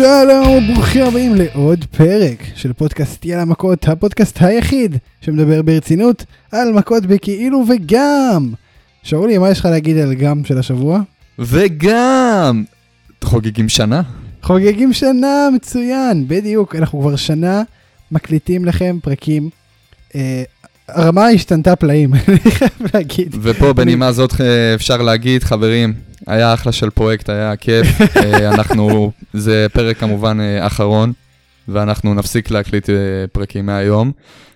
שלום וברוכים הבאים לעוד פרק של פודקאסט יאללה מכות, הפודקאסט היחיד שמדבר ברצינות על מכות בכאילו וגם. שאולי, מה יש לך להגיד על גם של השבוע? וגם חוגגים שנה. חוגגים שנה, מצוין, בדיוק, אנחנו כבר שנה מקליטים לכם פרקים. אה, הרמה השתנתה פלאים, אני חייב להגיד. ופה בנימה זאת אה, אפשר להגיד, חברים, היה אחלה של פרויקט, היה כיף. אה, אנחנו, זה פרק כמובן אה, אחרון, ואנחנו נפסיק להקליט פרקים מהיום.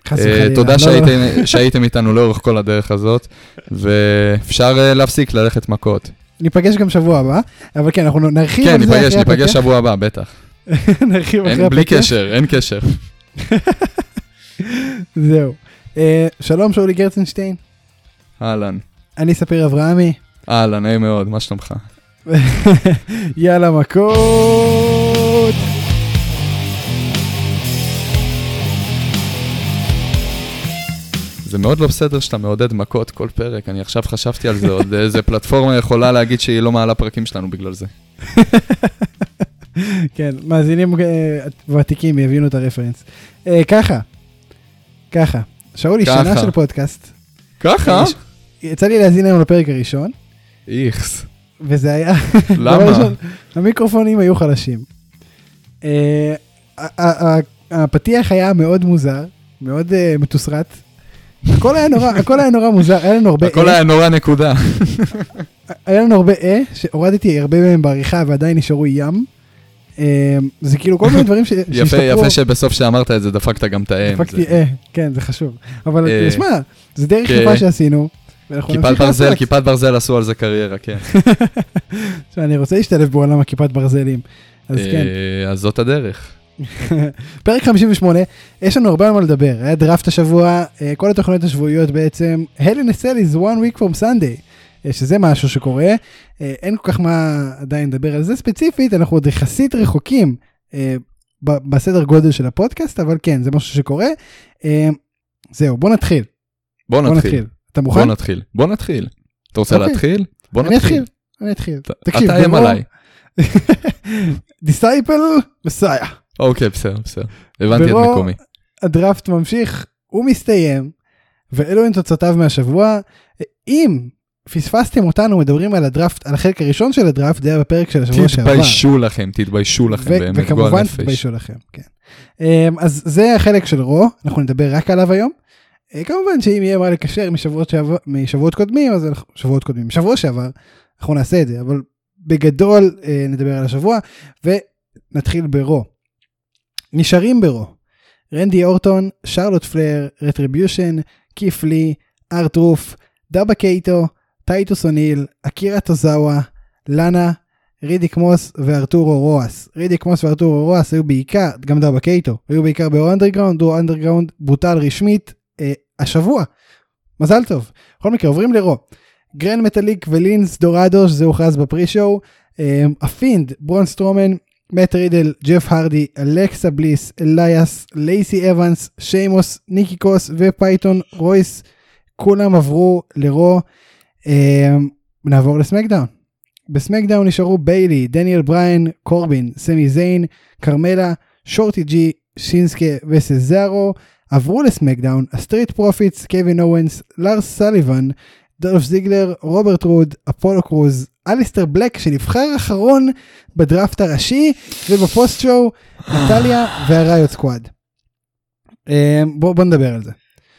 חס וחלילה. תודה לא, לא. שהייתם- איתנו לאורך כל הדרך הזאת, ואפשר להפסיק ללכת מכות. ניפגש גם שבוע הבא, אבל כן, אנחנו נרחיב כן, על זה ניפגש, אחרי ניפגש הפתיח. שבוע הבא, בטח. נרחיב אחרי אין, בלי. קשר, אין קשר. זהו. אה, שלום שאולי גרצנשטיין, אהלן, אני ספיר אברהמי, אהלן, נעים מאוד, מה שלומך? יאללה מכות. זה מאוד לא בסדר שאתה מעודד מכות כל פרק, אני עכשיו חשבתי על זה, עוד איזה פלטפורמה יכולה להגיד שהיא לא מעלה פרקים שלנו בגלל זה. כן, מאזינים אה, ותיקים יבינו את הרפרנס. אה, ככה, ככה, שאולי, ככה. שנה של פודקאסט. ככה? יצא לי להאזין היום לפרק הראשון, איכס. וזה היה... למה? ראשון, המיקרופונים היו חלשים. אה, הפתיח היה מאוד מוזר, מאוד אה, מתוסרט. הכל היה נורא, הכל היה נורא מוזר, היה לנו הרבה הכל אה, היה נורא נקודה. היה לנו הרבה אה, שהורדתי הרבה מהם בעריכה ועדיין נשארו ים. אה, זה כאילו כל מיני דברים ש- יפה, שהשתפרו. יפה שבסוף שאמרת את זה דפקת גם את האם. דפקתי אה, כן זה חשוב. אבל אה, תשמע, זה דרך כן. יפה שעשינו. ואנחנו כיפת ברזל. כיפת ברזל עשו על זה קריירה, כן. תשמע, אני רוצה להשתלב בעולם הכיפת ברזלים. אז כן. אה, אז זאת הדרך. פרק 58, יש לנו הרבה על מה לדבר, היה דראפט השבוע, אה, כל התוכניות השבועיות בעצם, a Cell is one week from Sunday, אה, שזה משהו שקורה, אה, אין כל כך מה עדיין לדבר על זה ספציפית, אנחנו עוד יחסית רחוקים אה, בסדר גודל של הפודקאסט, אבל כן, זה משהו שקורה. אה, זהו, בוא נתחיל, בוא בוא נתחיל. נתחיל. אתה בוא מוכן? נתחיל. בוא נתחיל. אתה רוצה אוקיי. להתחיל? בוא אני נתחיל. אתחיל, אני אתחיל. תקשיב, אתה איים עליי. דיסייפל מסייע. אוקיי, בסדר, בסדר. הבנתי את מקומי. הדראפט ממשיך, הוא מסתיים, ואלו הן תוצאותיו מהשבוע. אם פספסתם אותנו מדברים על הדראפט, על החלק הראשון של הדראפט, זה היה בפרק של השבוע שעבר. תתביישו לכם, תתביישו לכם, באמת, גועל וכמובן נפש. תתביישו לכם, כן. אמ, אז זה החלק של רו, אנחנו נדבר רק עליו היום. אה, כמובן שאם יהיה מה לקשר משבועות, שעבר, משבועות קודמים, אז אנחנו, שבועות קודמים, שבוע שעבר, אנחנו נעשה את זה, אבל בגדול אה, נדבר על השבוע, ונתחיל ברו. נשארים ברו. רנדי אורטון, שרלוט פלר, רטריביושן, קית' לי, אר טרות', דאבה קייטו, טייטוס אוניל, אקירה טוזאווה, לאנה, רידיק מוס וארתורו רואס. רידיק מוס וארתורו רואס היו בעיקר, גם דאבה קייטו, היו בעיקר ברו אנדרגראונד, רו אנדרגראונד בוטל רשמית אה, השבוע. מזל טוב. בכל מקרה עוברים לרו. גרן מטאליק ולינס דורדו שזה הוכרז ב pre-show. אה, הפינד, בראון סטרומן, מאט רידל, ג'ף הרדי, אלכסה בליס, אליאס, לייסי אבנס, שיימוס, ניקי קרוס ופייטון רויס. כולם עברו לרו. אה, נעבור לסמקדאון. בסמקדאון נשארו ביילי, דניאל בריין, קורבין, סמי זיין, כרמלה, שורטי ג'י, שינסקה וסזארו. עברו לסמקדאון הסטריט פרופיטס, קווין אוונס, לארס סליבן, דולף זיגלר, רוברט רוד, אפולו קרוז, אליסטר בלק שנבחר אחרון בדראפט הראשי וב post-show, נטליה והריוט סקוואד. אה, בוא, בוא נדבר על זה.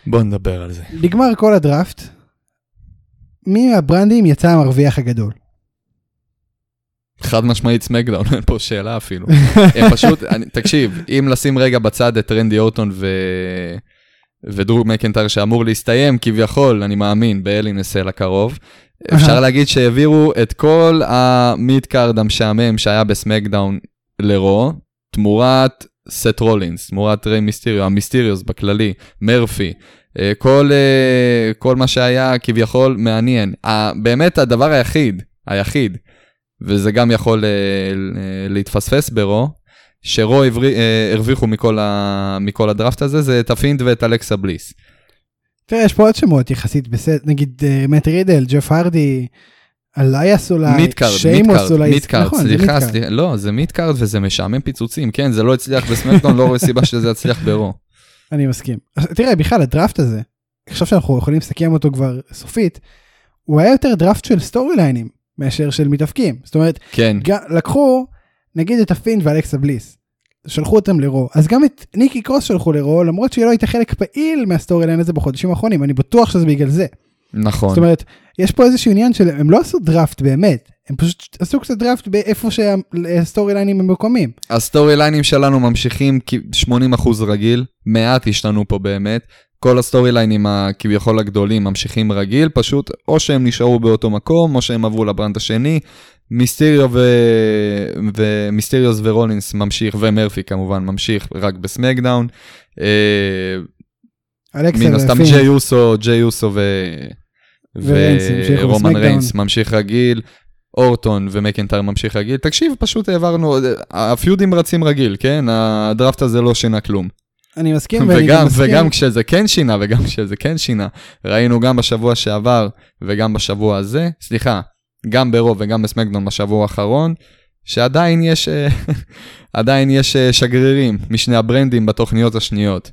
בוא נדבר על זה. נגמר כל הדראפט, מי מהברנדים יצא המרוויח הגדול? חד משמעית סמקדאון, אין פה שאלה אפילו. הם פשוט, אני- תקשיב, אם לשים רגע בצד את רנדי אורטון ו... ודרו מקנטר שאמור להסתיים כביכול, אני מאמין, באלינסל הקרוב, אפשר. להגיד שהעבירו את כל ה mid card המשעמם שהיה ב SmackDown ל Raw, תמורת סט רולינס, תמורת ריי מיסטיריו, המיסטיריוס בכללי, מרפי, כל, אה, כל מה שהיה כביכול מעניין. באמת הדבר היחיד, היחיד, וזה גם יכול אה, להתפספס ב Raw, ש Raw אה, הרוויחו מכל, ה, מכל הדראפט הזה, זה את הפינד ואת אלכסה בליס. תראה, יש פה עוד שמות יחסית בסט, נגיד אה, מאט רידל, ג'ף הרדי, אלייאס אולי, mid card, שיימוס אולי, נכון, זה סליחה, mid card. סליחה, לא, זה mid card וזה משעמם פיצוצים, כן, זה לא הצליח ב SmackDown, לא רואה סיבה שזה יצליח ב Raw. אני מסכים. תראה, בכלל הדראפט הזה, עכשיו שאנחנו יכולים לסכם אותו כבר סופית, הוא היה יותר דראפט של סטורי ליינים מאשר של מתאבקים. זאת אומרת, כן, ג- לקחו נגיד את הפינד ואלכסה בליס, שלחו אותם ל Raw, אז גם את ניקי קרוס שלחו ל Raw, למרות שהיא לא הייתה חלק פעיל מה storyline הזה בחודשים האחרונים, אני בטוח שזה בגלל זה. נכון. זאת אומרת, יש פה איזשהו עניין של, הם לא עשו דראפט באמת, הם פשוט עשו קצת דראפט באיפה שהסטורי ליינים הם מקומים. הסטורי ליינים שלנו ממשיכים כ- 80% רגיל, מעט השתנו פה באמת. כל הסטורי ליינים הכביכול הגדולים ממשיכים רגיל, פשוט או שהם נשארו באותו מקום, או שהם עברו ל brand השני. מיסטריו ו... ומיסטריוס ורולינס ממשיך, ומרפי כמובן ממשיך רק ב SmackDown. אה, מן הסתם. ג'יי יוסו, ג'יי יוסו ו... ורומן. ריינס ממשיך רגיל, אורטון ומקנטר ממשיך רגיל. תקשיב, פשוט העברנו, הפיודים רצים רגיל, כן? הדראפט הזה לא שינה כלום. אני מסכים, ואני וגם, גם מסכים. וגם כשזה כן שינה, וגם כשזה כן שינה, ראינו גם בשבוע שעבר וגם בשבוע הזה, סליחה, גם ברוב וגם בסמקדון בשבוע האחרון, שעדיין יש, אה, עדיין יש אה, שגרירים משני הברנדים בתוכניות השניות.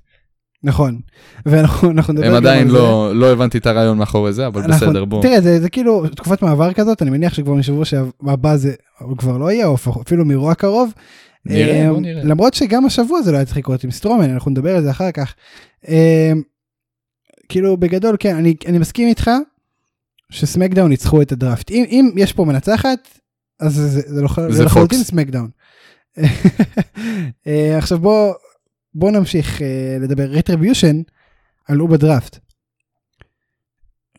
נכון. ואנחנו אנחנו נדבר הם עדיין. לא, לא הבנתי את הרעיון מאחורי זה, אבל אנחנו- בסדר, בוא. תראה, זה, זה כאילו תקופת מעבר כזאת, אני מניח שכבר משבוע שהבא זה כבר לא יהיה, או אפילו מאירוע הקרוב. נראה, אה, בוא נראה. למרות שגם השבוע זה לא היה צריך לקרות עם סטרומן, אנחנו נדבר על זה אחר כך. אה, כאילו בגדול, כן, אני, אני מסכים איתך ש SmackDown ניצחו את הדראפט. אם, אם יש פה מנצחת, אז זה, זה, זה, לח- זה זה לחלוטין Fox. SmackDown. אה, עכשיו בוא, בוא נמשיך אה, לדבר. Retribution עלו בדראפט.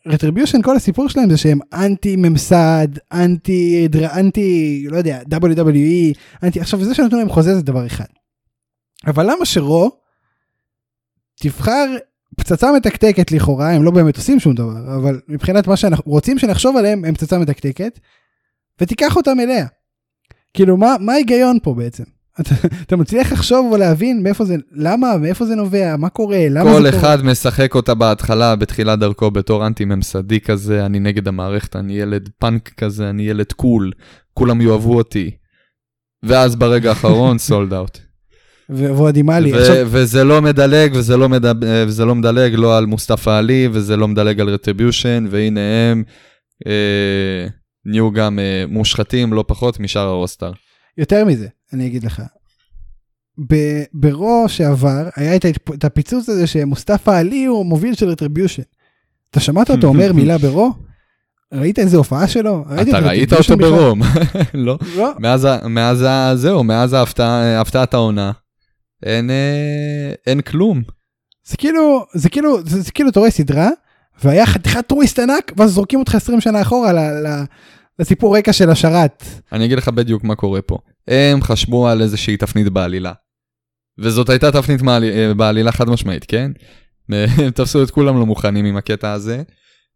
Retribution כל הסיפור שלהם זה שהם אנטי ממסד אנטי אנטי לא יודע WWE אנטי עכשיו זה שנתנו להם חוזה זה דבר אחד. אבל למה שרו תבחר פצצה מתקתקת לכאורה הם לא באמת עושים שום דבר אבל מבחינת מה שאנחנו רוצים שנחשוב עליהם הם פצצה מתקתקת ותיקח אותם אליה. כאילו מה מה ההיגיון פה בעצם. אתה, אתה מצליח לחשוב ולהבין מאיפה זה למה מאיפה זה נובע מה קורה למה כל זה קורה. אחד משחק אותה בהתחלה, בתחילת דרכו, בתור אנטי ממסדי כזה, אני נגד המערכת, אני ילד פאנק כזה, אני ילד קול, כולם יאהבו אותי. ואז ברגע האחרון, sold out. ועוד עם עלי. וזה לא מדלג, וזה לא, מדב... וזה לא מדלג לא על מוסטפא עלי, וזה לא מדלג על Retribution, והנה הם אה, נהיו גם אה, מושחתים לא פחות משאר ה roster. יותר מזה, אני אגיד לך. ב Raw שעבר היה את, הפיצוץ הזה שמוסטפא עלי הוא מוביל של Retribution. אתה שמעת אותו אומר מילה ב Raw? ראית איזה הופעה שלו? אתה את ראית אותו? ברום? לא. לא. מאז, זהו, מאז הפתעת העונה, אין, אה, אין כלום. זה כאילו, זה כאילו, זה, כאילו אתה רואה סדרה, והיה חתיכת טוויסט ענק, ואז זורקים אותך 20 שנה אחורה לסיפור רקע של השרת. אני אגיד לך בדיוק מה קורה פה. הם חשבו על איזושהי תפנית בעלילה. וזאת הייתה תפנית מעל- אה, בעלילה חד משמעית, כן? הם תפסו את כולם לא מוכנים עם הקטע הזה.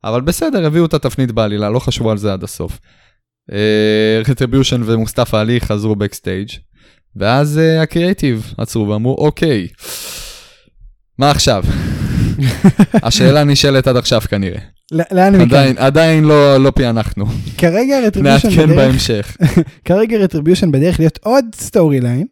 אבל בסדר, הביאו את התפנית בעלילה, לא חשבו על זה עד הסוף. Retribution ומוסטפא עלי חזרו backstage ואז אה, הקריאיטיב עצרו ואמרו אוקיי, מה עכשיו? השאלה נשאלת עד עכשיו כנראה. לאן הם עדיין, עדיין לא, לא פענחנו. כרגע Retribution נעדכן בדרך, בהמשך. כרגע Retribution בדרך להיות עוד storyline,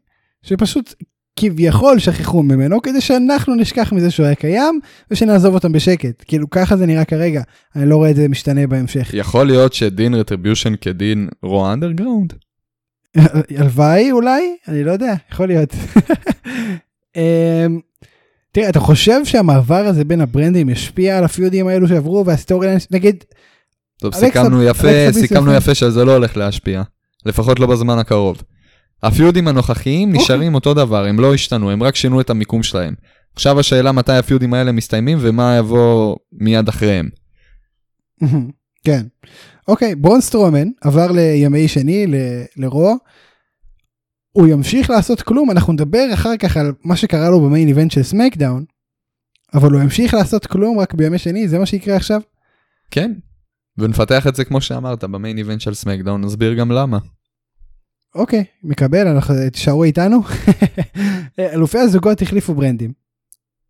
שפשוט כביכול שכחו ממנו כדי שאנחנו נשכח מזה שהוא היה קיים ושנעזוב אותם בשקט כאילו ככה זה נראה כרגע אני לא רואה את זה משתנה בהמשך יכול להיות שדין Retribution כדין Raw Underground? הלוואי אולי אני לא יודע יכול להיות. תראה אתה חושב שהמעבר הזה בין הברנדים ישפיע על הפיודים האלו שעברו וה storyline נגיד טוב, סיכמנו יפה, סיכמנו יפה. שזה לא הולך להשפיע. לפחות לא בזמן הקרוב. הפיודים הנוכחיים אוקיי. נשארים אותו דבר, הם לא השתנו, הם רק שינו את המיקום שלהם. עכשיו השאלה מתי הפיודים האלה מסתיימים ומה יבוא מיד אחריהם. כן. אוקיי, ברון סטרומן עבר לימי שני ל- ל Raw. הוא ימשיך לעשות כלום, אנחנו נדבר אחר כך על מה שקרה לו ב main event של SmackDown, אבל הוא ימשיך לעשות כלום רק בימי שני, זה מה שיקרה עכשיו? כן. ונפתח את זה כמו שאמרת ב main event של SmackDown, נסביר גם למה. אוקיי, מקבל, אנחנו תישארו איתנו. אלופי הזוגות החליפו ברנדים.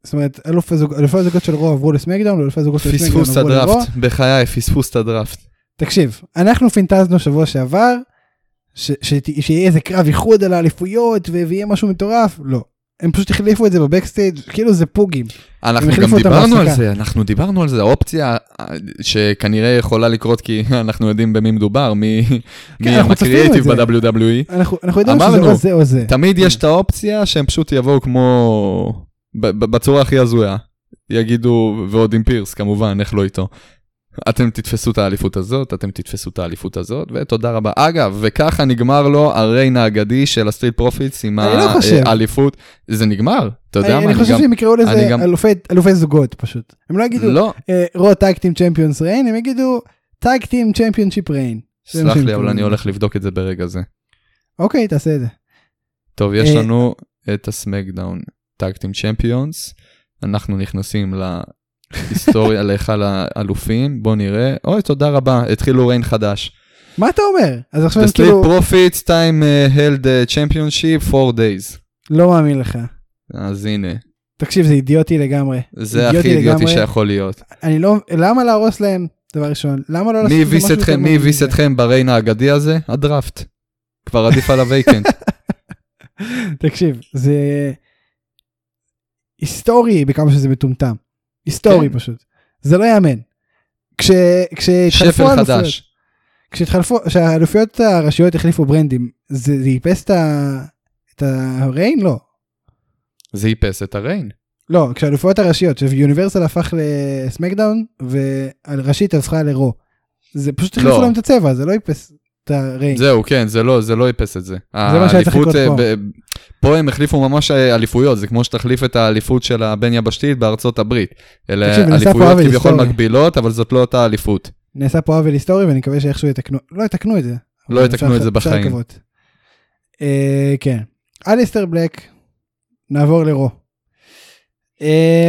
זאת אומרת, אלוף הזוג- אלופי הזוגות של Raw עברו ל SmackDown, ואלופי הזוגות של SmackDown פספוס עברו ל Raw. הדראפט, בחיי פספוס את הדראפט. תקשיב, אנחנו פינטזנו שבוע שעבר, ש- ש- שיהיה איזה קרב איחוד על האליפויות ויהיה משהו מטורף, לא. הם פשוט החליפו את זה ב backstage כאילו זה פוגים. אנחנו גם דיברנו על. זה, אנחנו דיברנו על זה, אופציה אה, שכנראה יכולה לקרות כי אנחנו יודעים במי מדובר, מי זה. ב-WWE. אנחנו, אנחנו יודעים שזה אמרנו, או זה או זה. תמיד יש את האופציה שהם פשוט יבואו כמו... בצורה הכי הזויה. יגידו, ועוד עם פירס כמובן, איך לא איתו. אתם תתפסו את האליפות הזאת, אתם תתפסו את האליפות הזאת, ותודה רבה. אגב, וככה נגמר לו ה reign האגדי של ה Street Profits עם אני לא. האליפות. זה נגמר, אתה יודע אני, מה? אני חושב שהם יקראו לזה גם- אלופי, אלופי זוגות פשוט. הם לא יגידו לא, Raw Tag Team Champions reign, הם יגידו Tag Team Championship reign. סלח לי, אבל אני. הולך לבדוק את זה ברגע זה. אוקיי, תעשה את זה. טוב, יש אה, לנו את ה SmackDown Tag Team Champions, אנחנו נכנסים להיסטוריה, להיכל האלופים, בוא נראה. אוי, תודה רבה, התחילו reign חדש. מה אתה אומר? אז עכשיו The הם כאילו, Profits time uh, held uh, championship 4 days. לא מאמין לך. אז הנה, תקשיב, זה אידיוטי לגמרי. זה הכי אידיוטי. שיכול להיות. אני לא, למה להרוס להם? דבר ראשון. למה לא לעשות מי הביס משהו אתכם, יותר מי הביס? אתכם בריין האגדי הזה? הדראפט. כבר עדיף על הווייקנט. תקשיב, זה היסטורי בכמה שזה מטומטם. היסטורי כן. פשוט. זה לא ייאמן. כש- כשהתחלפו שפל חדש. כשהתחלפו, כשהאלופיות הראשיות החליפו ברנדים, זה זה איפס את ה- את הריין? לא. זה איפס את הריין. לא, כשהאלופיות הראשיות, שיוניברסל הפך לסמקדאון והראשית הפכה לרו. זה פשוט החליפו לא. להם את הצבע, זה לא איפס את הריין. זהו, כן, זה לא, זה לא איפס את זה. מה שהיה צריך לקרות אה, פה. ב- פה הם החליפו ממש אה, אליפויות, זה כמו שתחליף את האליפות של הבין יבשתית בארצות הברית. אלה אליפויות כביכול. מקבילות, אבל זאת לא אותה אליפות. נעשה פה עוול היסטורי ואני מקווה שאיכשהו יתקנו, לא יתקנו את זה. לא יתקנו את זה בחיים. אה, כן. אליסטר בלק, נעבור לרו.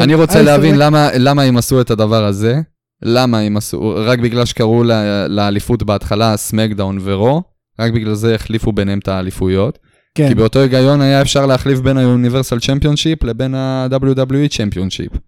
אני רוצה להבין בלק- למה, למה הם עשו את הדבר הזה, למה הם עשו, רק בגלל שקראו לה- לאליפות בהתחלה סמקדאון ורו, רק בגלל זה החליפו ביניהם את האליפויות. כן. כי באותו היגיון היה אפשר להחליף בין ה-Universal Championship לבין ה-WWE Championship.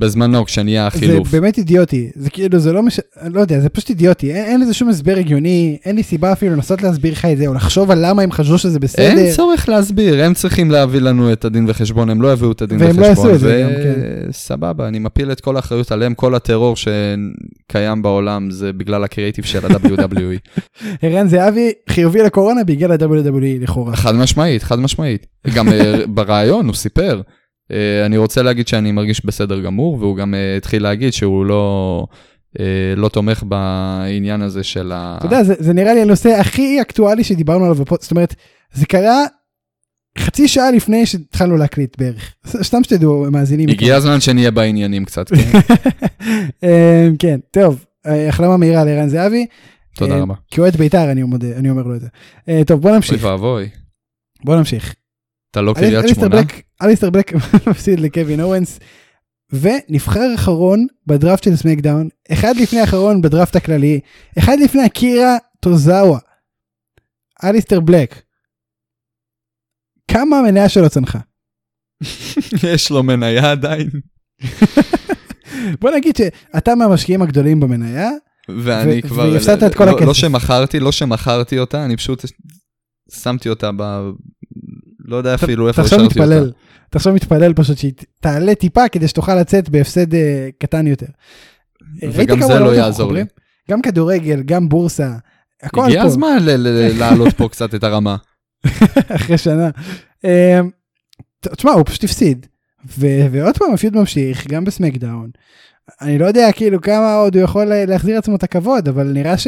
בזמנו, כשנהיה זה החילוף. באמת אידיוטי, זה כאילו זה לא מש... אני לא יודע, זה פשוט אידיוטי, אין, אין לזה שום הסבר הגיוני, אין לי סיבה אפילו לנסות להסביר לך את זה, או לחשוב על למה הם חשבו שזה בסדר. אין צורך להסביר, הם צריכים להביא לנו את הדין וחשבון, הם לא יביאו את הדין והם וחשבון. לא יעשו את זה גם, כן. וסבבה, אני מפיל את כל האחריות עליהם, כל הטרור שקיים בעולם זה בגלל הקריאיטיב של ה-WWE. ערן זהבי חיובי לקורונה בגלל ה-WWE לכאורה. חד משמעית, חד משמעית. גם אה, ברעיון הוא סיפר. אה, אני רוצה להגיד שאני מרגיש בסדר גמור, והוא גם אה, התחיל להגיד שהוא לא... אה, לא תומך בעניין הזה של ה... אתה יודע, זה, זה נראה לי הנושא הכי אקטואלי שדיברנו עליו בפודקאסט, זאת אומרת, זה קרה חצי שעה לפני שהתחלנו להקליט בערך. סתם שתדעו, מאזינים. הגיע הזמן שנהיה בעניינים קצת, כן? אמ, כן, טוב, אה, החלמה מהירה לערן זהבי. תודה אה, רבה. כאוהד בית"ר אני אני אומר לו את זה. אה, טוב, בוא אוי נמשיך, ואבוי, בוא נמשיך. אתה לא קריית שמונה? אליסטר בלק מפסיד לקווין אורנס, ונבחר אחרון בדראפט של סמקדאון, אחד לפני האחרון בדראפט הכללי, אחד לפני אקירה טוזאווה. אליסטר בלק. כמה המניה שלו צנחה? יש לו מניה עדיין. בוא נגיד שאתה מהמשקיעים הגדולים במניה, ואני ו- כבר... והפסדת את כל לא- הכסף. לא שמכרתי, לא שמכרתי אותה, אני פשוט שמתי אותה ב... לא יודע אפילו איפה השארתי אותה. מתפלל, אתה עכשיו מתפלל פשוט שהיא תעלה טיפה כדי שתוכל לצאת בהפסד אה, קטן יותר. ראית וגם זה לא יעזור לי. גם כדורגל, גם בורסה, הכל הגיע פה, הזמן ל- ל- להעלות פה קצת את הרמה. אחרי שנה. אה, ת- תשמע, הוא פשוט הפסיד. ועוד פעם הפיוד ממשיך, גם בסמקדאון. אני לא יודע כאילו כמה עוד הוא יכול אה, להחזיר לעצמו את הכבוד, אבל נראה ש...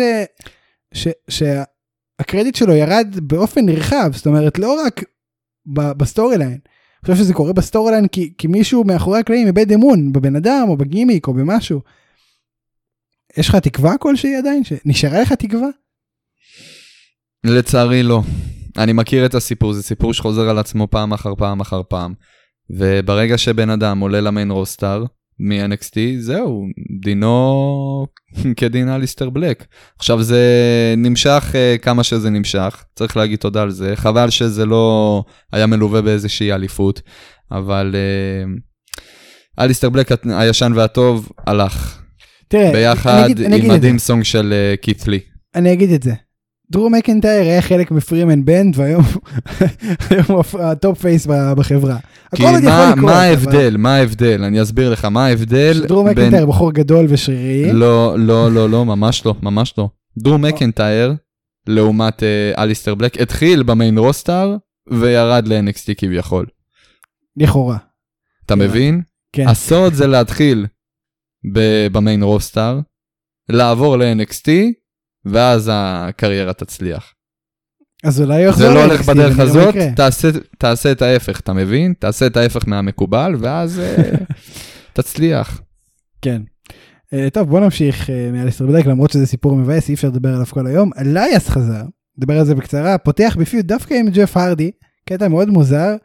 ש... שהקרדיט שלו ירד באופן נרחב, זאת אומרת לא רק ב storyline. אני חושב שזה קורה ב storyline כי, כי מישהו מאחורי הקלעים איבד אמון בבן אדם או בגימיק או במשהו. יש לך תקווה כלשהי עדיין? נשארה לך תקווה? לצערי לא. אני מכיר את הסיפור, זה סיפור שחוזר על עצמו פעם אחר פעם אחר פעם. וברגע שבן אדם עולה ל main roster מ-NXT, זהו, דינו כדין אליסטר בלק. עכשיו זה נמשך uh, כמה שזה נמשך, צריך להגיד תודה על זה. חבל שזה לא היה מלווה באיזושהי אליפות, אבל uh, אליסטר בלק הישן והטוב הלך. תראה, אני ביחד אגיד- אני עם אגיד את זה. ה theme song של אה, קית' לי. אני אגיד את זה. דרו מקנטייר היה חלק מ Three Man Band והיום היום הוא ה top face בחברה. כי מה- מה ההבדל? מה ההבדל? אני אסביר לך מה ההבדל בין... מקנטייר בחור גדול ושרירי. לא, לא, לא, לא, ממש לא, ממש לא. דרו מקנטייר, לעומת אה, אליסטר בלק, התחיל ב main roster וירד ל-NXT כביכול. לכאורה. אתה הבנתי. מבין? כן. הסוד זה להתחיל ב main roster, לעבור ל-NXT, ואז הקריירה תצליח. אז אולי הוא זה יחזור לא הולך בדרך מה הזאת. תעשה, תעשה את ההפך, אתה מבין? תעשה את ההפך מהמקובל, ואז אה, תצליח. כן. אה, טוב בוא נמשיך אה, מאליסטר בלק למרות שזה סיפור מבאס אי אפשר לדבר עליו כל היום. אלייס חזר. נדבר על זה בקצרה פותח בפיוט דווקא עם ג'ף הרדי קטע מאוד מוזר.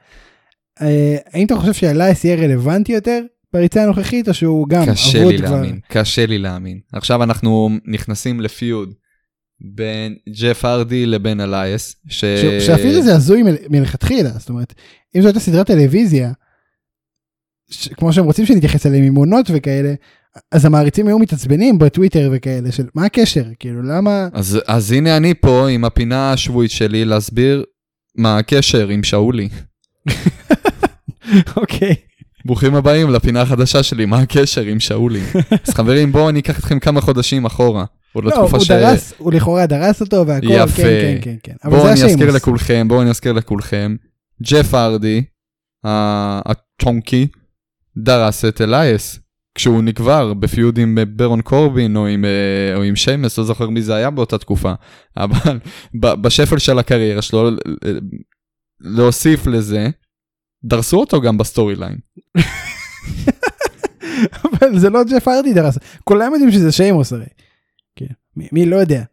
האם אתה חושב שאלייס יהיה רלוונטי יותר בריצה הנוכחית או שהוא גם קשה אבוד לי כבר? להאמין, קשה לי להאמין. עכשיו אנחנו נכנסים לפיוד בין ג'ף הרדי לבין אלייס, ש... ש- שאפילו זה הזוי מל- מלכתחילה זאת אומרת אם זו הייתה סדרת טלוויזיה. ש- כמו שהם רוצים שנתייחס אליהם עם עונות וכאלה אז המעריצים היו מתעצבנים בטוויטר וכאלה של מה הקשר כאילו למה אז, אז הנה אני פה עם הפינה השבועית שלי להסביר מה הקשר עם שאולי. אוקיי ברוכים הבאים לפינה החדשה שלי, מה הקשר עם שאולי. אז חברים, בואו אני אקח אתכם כמה חודשים אחורה. עוד לא, לתקופה הוא ש... דרס הוא לכאורה דרס אותו והכל יפה. כן כן כן כן בואו אני אזכיר. לכולכם, בואו אני אזכיר לכולכם. ג'ף הרדי, ה- הג'אנקי, דרס את אלייס. כשהוא נקבר ב feud עם אה, ברון קורבין או עם, אה, או עם שיימוס, לא זוכר מי זה היה באותה תקופה. אבל בשפל של הקריירה שלו, להוסיף לזה, דרסו אותו גם ב storyline. אבל זה לא ג'ף הרדי דרס כולם יודעים שזה שיימוס הרי. מי- מי לא יודע.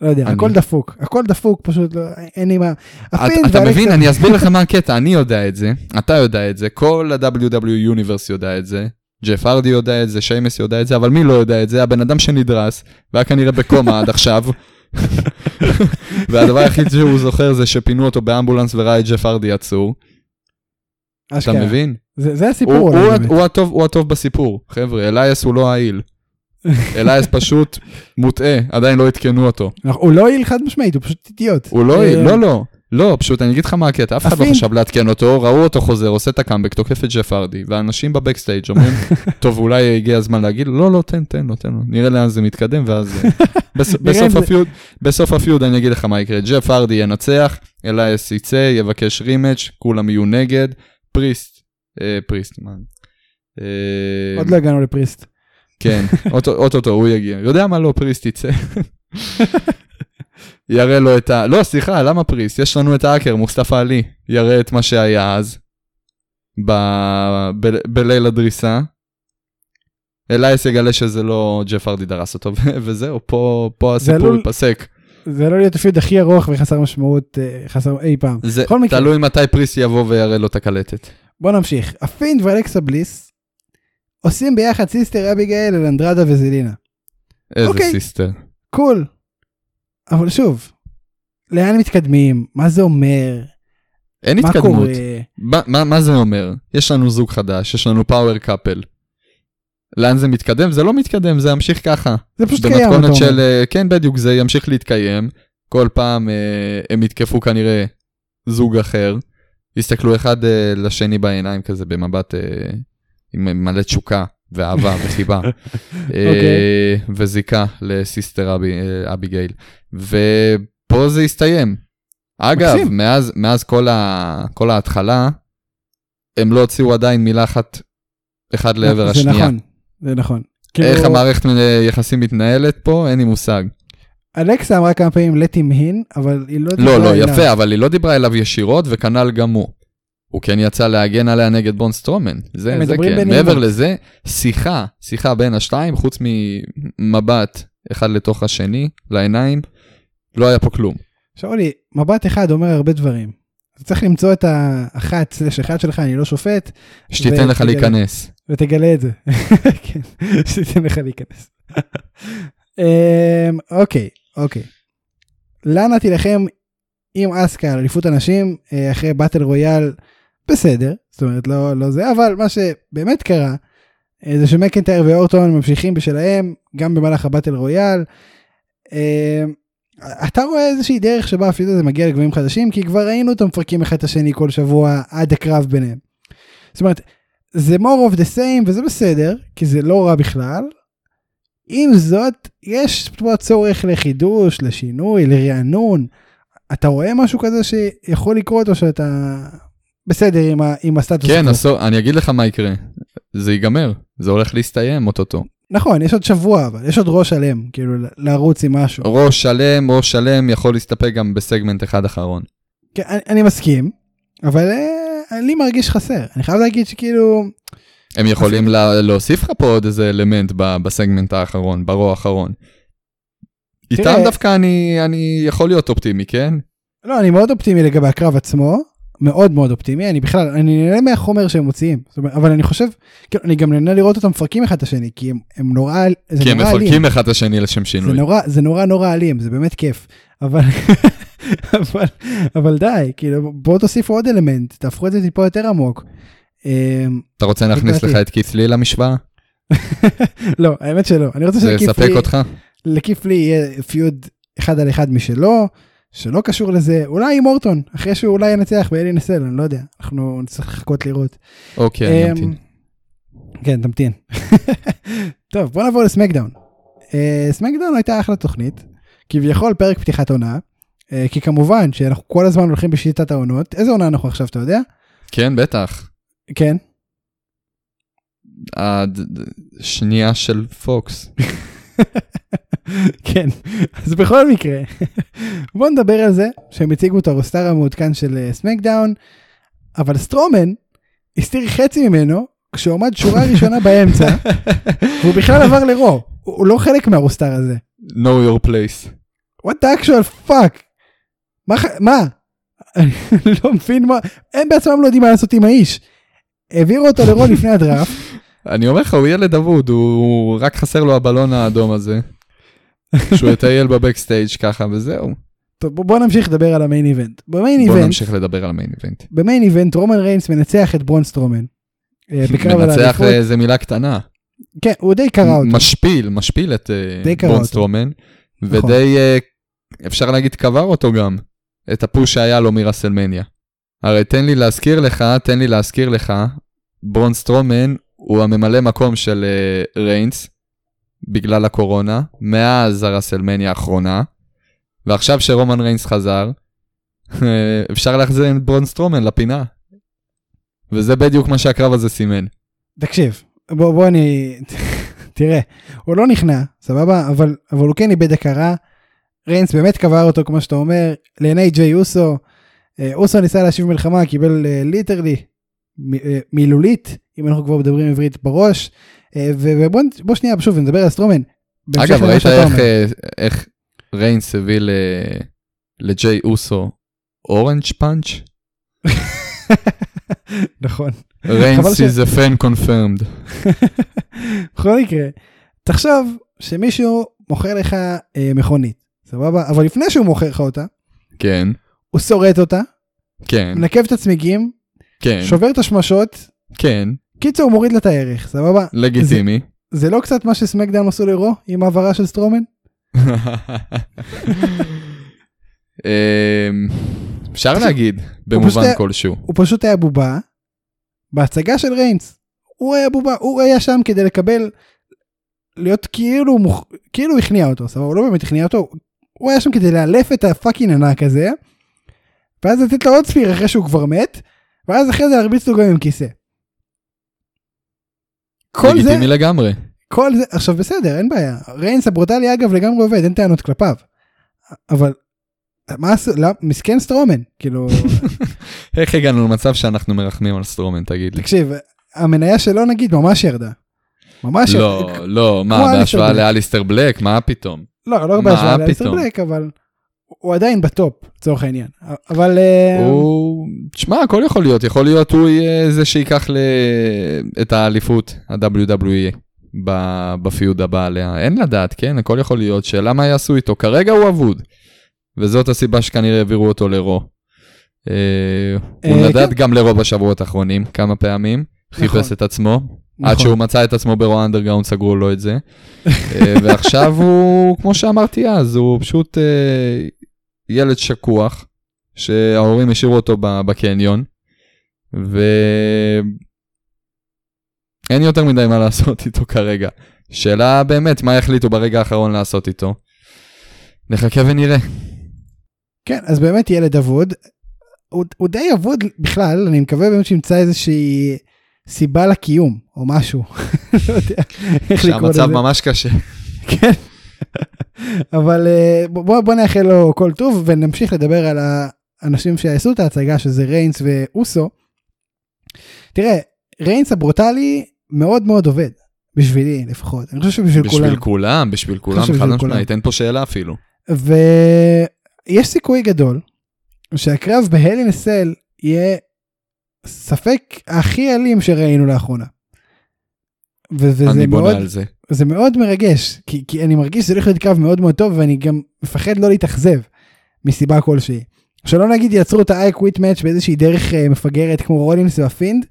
לא יודע אני- הכל דפוק הכל דפוק פשוט לא אין לי מה. אתה, הפינד אתה מבין? אני אסביר לך מה הקטע, אני יודע את זה, אתה יודע את זה, כל ה-WWE Universe יודע את זה, ג'ף הרדי יודע את זה, שיימוס יודע את זה, אבל מי לא יודע את זה? הבן אדם שנדרס, והיה כנראה בקומה עד עכשיו. והדבר היחיד שהוא זוכר זה שפינו אותו באמבולנס וראה את ג'ף הרדי עצור. אתה. מבין? זה זה הסיפור. הוא, הוא. הוא, הטוב, הוא הטוב בסיפור, חבר'ה, אלייס הוא לא ה heel. אלייס פשוט מוטעה, עדיין לא עדכנו אותו. הוא לא heel חד משמעית הוא פשוט אידיוט. הוא לא, אה, לא, לא, לא, פשוט אני אגיד לך מה הקטע, אף אחד לא. חשב לעדכן אותו, ראו אותו חוזר, עושה את הקאמבק, תוקף את ג'ף הרדי, ואנשים ב backstage אומרים, טוב, אולי הגיע הזמן להגיד, לא, לא, תן, תן לו, תן לו, נראה לאן זה מתקדם, ואז... אה, בסוף ה feud, אני אגיד לך מה יקרה, ג'ף הרדי ינצח, אלייס יצא, יבקש rematch, כולם יהיו נגד, פריסט, אה, פריסט, מה? עוד לא הגענו לפריסט. כן, אוטו- אוטוטו הוא יגיע. יודע מה לא, פריסט יצא. יראה לו את ה... לא, סליחה, למה פריסט? יש לנו את האקר, מוסטפא עלי. יראה את מה שהיה אז. ב... ב... בליל הדריסה. אלייס יגלה שזה לא ג'ף הרדי דרס אותו, וזהו, פה, פה הסיפור עלול- ייפסק. זה לא להיות ה feud הכי ארוך וחסר משמעות אה, חסר אי פעם. זה. תלוי מתי פריסט יבוא ויראה לו את הקלטת. בוא נמשיך. הפינד ואלכסה בליס עושים ביחד Sister Abigail על אנדרדה וזלינה. איזה אוקיי. Sister. Cool. אבל שוב, לאן מתקדמים? מה זה אומר? אין מה התקדמות. קורה? מה, מה, מה זה אומר? יש לנו זוג חדש, יש לנו פאוור קאפל. לאן זה מתקדם? זה לא מתקדם, זה ימשיך ככה. זה פשוט קיים, אתה במתכונת של, אומר. אה, כן בדיוק, זה ימשיך להתקיים. כל פעם אה, הם יתקפו כנראה זוג אחר. יסתכלו אחד אה, לשני בעיניים כזה במבט אה, עם מלא תשוקה ואהבה וחיבה. אה, אוקיי. וזיקה לסיסטר אה, אביגיל. ופה זה יסתיים. אגב. מאז, מאז כל, ה, כל ההתחלה, הם לא הוציאו עדיין מילה אחת אחד לעבר זה השנייה. נכון, זה נכון. איך כאילו, המערכת יחסים מתנהלת פה, אין לי מושג. אלכסה אמרה כמה פעמים let him in, אבל היא לא לא, דיברה לא, אליו. יפה, אבל היא לא דיברה אליו ישירות, וכנ"ל גם הוא. הוא כן יצא להגן עליה נגד בון סטרומן. זה, זה כן. בנעימות. מעבר לזה, שיחה, שיחה בין השתיים, חוץ ממבט אחד לתוך השני, לעיניים, לא היה פה כלום. שאולי, מבט אחד אומר הרבה דברים. אתה צריך למצוא את האחת סלש אחד שלך, אני לא שופט, שתיתן לך. להיכנס. ותגלה את זה. כן, שתיתן לך להיכנס. אמ, אוקיי, אוקיי. לאנה תילחם עם אסקה על אליפות הנשים אה, אחרי באטל רויאל בסדר, זאת אומרת לא, לא זה, אבל מה שבאמת קרה, אה, זה שמקנטייר ואורטון ממשיכים בשלהם, גם במהלך הבטל רויאל. אה, אתה רואה איזושהי דרך שבה הפיוד הזה מגיע לגבוהים חדשים, כי כבר ראינו אותם מפרקים אחד את השני כל שבוע עד הקרב ביניהם. זאת אומרת, זה more of the same וזה בסדר, כי זה לא רע בכלל. עם זאת, יש פה צורך לחידוש, לשינוי, לרענון. אתה רואה משהו כזה שיכול לקרות או שאתה בסדר עם, ה, עם הסטטוס? כן, הסו, אני אגיד לך מה יקרה. זה ייגמר, זה הולך להסתיים אוטוטו. נכון, יש עוד שבוע, אבל יש עוד ראש שלם, כאילו, לרוץ עם משהו. ראש שלם, ראש שלם יכול להסתפק גם בסגמנט אחד אחרון. כן, אני, אני מסכים, אבל אה, לי מרגיש חסר. אני חייב להגיד שכאילו... הם יכולים לה, להוסיף לך פה עוד איזה אלמנט ב, בסגמנט האחרון, ברוע האחרון. איתם דווקא אני, אני יכול להיות אופטימי, כן? לא, אני מאוד אופטימי לגבי הקרב עצמו, מאוד מאוד אופטימי, אני בכלל, אני נהנה מהחומר שהם מוציאים, אומרת, אבל אני חושב, כאילו, אני גם נהנה לראות אותם מפרקים אחד את השני, כי הם, הם נורא, זה כי נורא הם מפרקים אחד את השני לשם שינוי. זה נורא, זה נורא נורא אלים, זה באמת כיף, אבל, אבל, אבל די, כאילו, בואו תוסיפו עוד אלמנט, תהפכו את זה טיפה יותר עמוק. אמ, אתה רוצה להכניס לך את קיצלי למשוואה? לא, האמת שלא, אני רוצה שקיף לי, זה יספק אותך? לקיף לי יהיה פיוד אחד על אחד משלו. שלא קשור לזה, אולי עם אורטון, אחרי שהוא אולי ינצח באלי נסל, אני לא יודע, אנחנו נצטרך לחכות לראות. אוקיי, אני אמתין. אמ, כן, תמתין. טוב, בוא נעבור לסמקדאון. אה, סמקדאון הייתה אחלה תוכנית, כביכול פרק פתיחת עונה, אה, כי כמובן שאנחנו כל הזמן הולכים בשיטת העונות, איזה עונה אנחנו עכשיו, אתה יודע? כן, בטח. כן. השנייה של פוקס. כן, אז בכל מקרה, בוא נדבר על זה שהם הציגו את הרוסטר המעודכן של סמקדאון, אה, אבל סטרומן הסתיר חצי ממנו כשהוא עמד שורה ראשונה באמצע, והוא בכלל עבר לרו, הוא לא חלק מהרוסטר הזה. know your place. what the actual fuck? מה? מה? אני לא מבין מה, הם בעצמם לא יודעים מה לעשות עם האיש. העבירו אותו לרו לפני הדראפט. אני אומר לך, הוא ילד אבוד, הוא רק חסר לו הבלון האדום הזה. שהוא יטייל ב backstage ככה וזהו. טוב בוא נמשיך לדבר על ה main event. ב main event. בוא נמשיך לדבר על ה main event. ב main event רומן ריינס מנצח את ברון סטרומן. אה, מנצח זה מילה קטנה. כן הוא די קרע אותו. משפיל משפיל את אה, ברון סטרומן. נכון. ודי אה, אפשר להגיד קבר אותו גם. את ה push שהיה לו מרסלמניה. הרי תן לי להזכיר לך תן לי להזכיר לך ברון סטרומן הוא הממלא מקום של ריינס בגלל הקורונה, מאז הרסלמניה האחרונה, ועכשיו שרומן ריינס חזר, אפשר להחזיר את ברון סטרומן לפינה. וזה בדיוק מה שהקרב הזה סימן. תקשיב, בוא, בוא אני... תראה, הוא לא נכנע, סבבה? אבל, אבל הוא כן איבד הכרה. ריינס באמת קבר אותו, כמו שאתה אומר, לעיני ג'יי אוסו. אה, אוסו ניסה להשיב מלחמה, קיבל literally, אה, מילולית, אם אנחנו כבר מדברים עברית בראש. אה, ובוא שנייה שוב נדבר על סטרומן. אגב ראית איך, אה, איך ריינס הביא לג'יי אוסו Orange Punch? נכון. ריינס is a fan confirmed. בכל מקרה, תחשוב שמישהו מוכר לך אה, מכונית, סבבה? אבל לפני שהוא מוכר לך אותה, כן. הוא שורט אותה, כן. מנקב את הצמיגים, כן. שובר את השמשות, כן. קיצור הוא מוריד לה את הערך סבבה לגיטימי זה, זה לא קצת מה שסמקדאון עשו לרו עם העברה של סטרומן. אמ, אפשר להגיד במובן כלשהו הוא פשוט היה בובה בהצגה של ריינס הוא היה בובה הוא היה שם כדי לקבל להיות כאילו כאילו הכניע אותו סבבה הוא לא באמת הכניע אותו הוא היה שם כדי לאלף את ה fucking ענק הזה. ואז לתת לו עוד spear אחרי שהוא כבר מת ואז אחרי זה להרביץ לו גם עם כיסא. כל זה... לגיטימי לגמרי. כל זה, עכשיו בסדר, אין בעיה. ריינס הברוטלי אגב לגמרי עובד, אין טענות כלפיו. אבל מה עשו, לא, מסכן סטרומן, כאילו... איך הגענו למצב שאנחנו מרחמים על סטרומן, תגיד לי. תקשיב, המניה שלו נגיד ממש ירדה. ממש לא, ירדה. לא, מה, בהשוואה לאליסטר בלאק? מה פתאום? לא, לא בהשוואה לאליסטר בלק, אבל... הוא עדיין ב top לצורך העניין אבל אה, הוא תשמע הכל יכול להיות יכול להיות הוא יהיה זה שיקח ל... את האליפות ה-WWE בפיוד הבא עליה אין לדעת כן הכל יכול להיות שאלה מה יעשו איתו כרגע הוא אבוד. וזאת הסיבה שכנראה העבירו אותו לרו. אה, הוא אה, נדד כן. גם לרו בשבועות האחרונים כמה פעמים נכון. חיפש את עצמו עד שהוא מצא את עצמו ברוע אנדרגאונד סגרו לו את זה. אה, ועכשיו הוא, כמו שאמרתי אז, הוא פשוט אה, ילד שקוח, שההורים השאירו אותו בקניון, ואין יותר מדי מה לעשות איתו כרגע. שאלה באמת, מה יחליטו ברגע האחרון לעשות איתו? נחכה ונראה. כן, אז באמת ילד אבוד. הוא, הוא די אבוד בכלל, אני מקווה באמת שימצא איזושהי סיבה לקיום, או משהו. לא יודע איך לקרוא לזה. שהמצב ממש קשה. כן. אבל אה, בוא, בוא נאחל לו כל טוב ונמשיך לדבר על האנשים שעשו את ההצגה שזה ריינס ואוסו. תראה, ריינס הברוטלי מאוד מאוד עובד. בשבילי לפחות. אני חושב שבשביל כולם. בשביל כולם, בשביל כולם, חד משמעית, אין פה שאלה אפילו. ויש סיכוי גדול שהקרב בהלי נסל יהיה ספק הכי אלים שראינו לאחרונה. וזה מאוד, זה. מאוד מרגש, כי, כי אני מרגיש שזה הולך להיות קרב מאוד מאוד טוב ואני גם מפחד לא להתאכזב מסיבה כלשהי. שלא נגיד יצרו את ה-I quit match באיזושהי דרך אה, מפגרת כמו רולינס והפינד,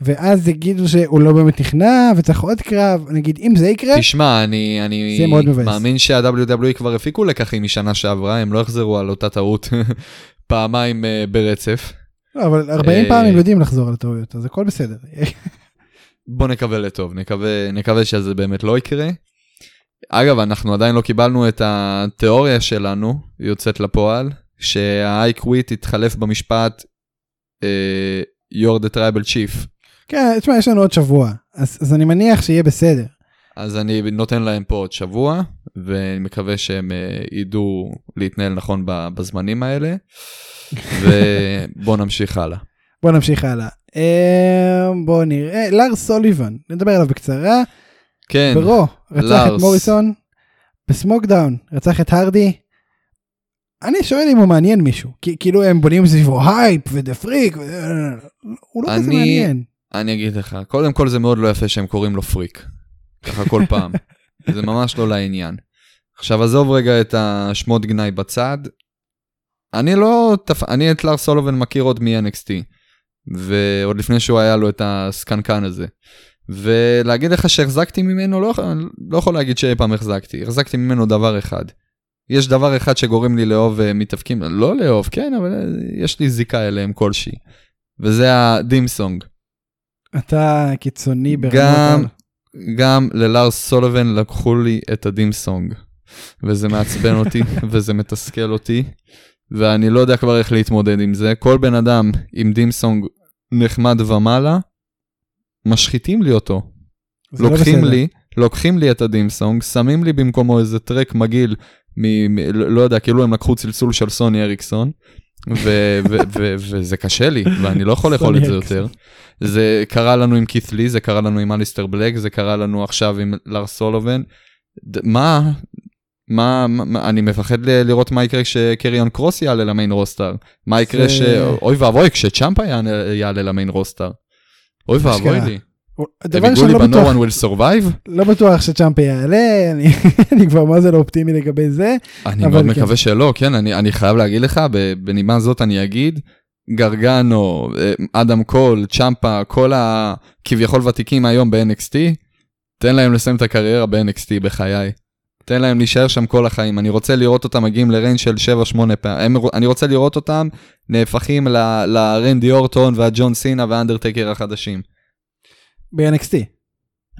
ואז יגידו שהוא לא באמת נכנע וצריך עוד קרב, נגיד אם זה יקרה, תשמע, אני, אני זה מאוד מבאס. מאמין שה-WWE כבר הפיקו לקחים משנה שעברה, הם לא יחזרו על אותה טעות פעמיים אה, ברצף. לא, אבל 40 אה, פעם הם יודעים לחזור על הטעויות, אז הכל בסדר. בוא נקווה לטוב, נקווה, נקווה שזה באמת לא יקרה. אגב, אנחנו עדיין לא קיבלנו את התיאוריה שלנו, יוצאת לפועל, שה-I quit יתחלף במשפט אה, You're the tribal chief. כן, תשמע, יש לנו עוד שבוע, אז, אז אני מניח שיהיה בסדר. אז אני נותן להם פה עוד שבוע, ואני מקווה שהם אה, ידעו להתנהל נכון בזמנים האלה, ובואו נמשיך הלאה. בוא נמשיך הלאה. אה, בוא נראה, לאר סוליבן, נדבר עליו בקצרה. כן, ברו, רצח את לארס. מוריסון, בסמוקדאון, רצח את הרדי. אני שואל אם הוא מעניין מישהו, כי כאילו הם בונים סביבו הייפ ו the freak, הוא לא כזה מעניין. אני אגיד לך, קודם כל זה מאוד לא יפה שהם קוראים לו פריק. ככה כל פעם. זה ממש לא לעניין. עכשיו עזוב רגע את השמות גנאי בצד. אני לא, תפ... אני את לארס סאליבן מכיר עוד מ-NXT. ועוד לפני שהוא היה לו את הסקנדל הזה. ולהגיד לך שהחזקתי ממנו, לא, לא יכול להגיד שאי פעם החזקתי. החזקתי ממנו דבר אחד. יש דבר אחד שגורם לי לאהוב אה, מתאבקים, לא לאהוב, כן, אבל אה, יש לי זיקה אליהם כלשהי. וזה הדימסונג. אתה קיצוני ברמות גם. גם ללאר סולובן לקחו לי את הדימסונג. וזה מעצבן אותי, וזה מתסכל אותי, ואני לא יודע כבר איך להתמודד עם זה. כל בן אדם עם דימסונג נחמד ומעלה, משחיתים לי אותו. לא לוקחים בסדר. לי, לוקחים לי את הדימסונג, שמים לי במקומו איזה טרק מגעיל, מ, מ, לא לא יודע, כאילו הם לקחו צלצול של סוני אריקסון, וזה קשה לי, ואני לא יכול לאכול את זה יותר. זה קרה לנו עם כית לי, זה קרה לנו עם אליסטר בלק, זה קרה לנו עכשיו עם לאר סולובן. מה? מה, מה, אני מפחד ל- לראות מה יקרה כשקריון קרוס יעלה למיין רוסטר. מה יקרה זה- ש... אוי ואבוי, כשצ'אמפה יעלה, יעלה למיין רוסטר. אוי ואבוי. לי. דבר הם ראשון יגעו לא לי ב-No בטוח, one will survive? לא בטוח שצ'אמפה יעלה, אני אני כבר מה זה לא אופטימי לגבי זה. אני מאוד כן. מקווה שלא, כן, אני, אני חייב להגיד לך, בנימה זאת אני אגיד, גרגנו, אה, אדם קול, צ'מפה, כל הכביכול ותיקים היום ב-NXT, תן להם לסיים את הקריירה ב-NXT בחיי. תן להם להישאר שם כל החיים. אני רוצה לראות אותם מגיעים לריינג של 7-8 פעמים. אני רוצה לראות אותם נהפכים לרנדי אורטון והג'ון סינה והאנדרטקר החדשים. ב-NXT.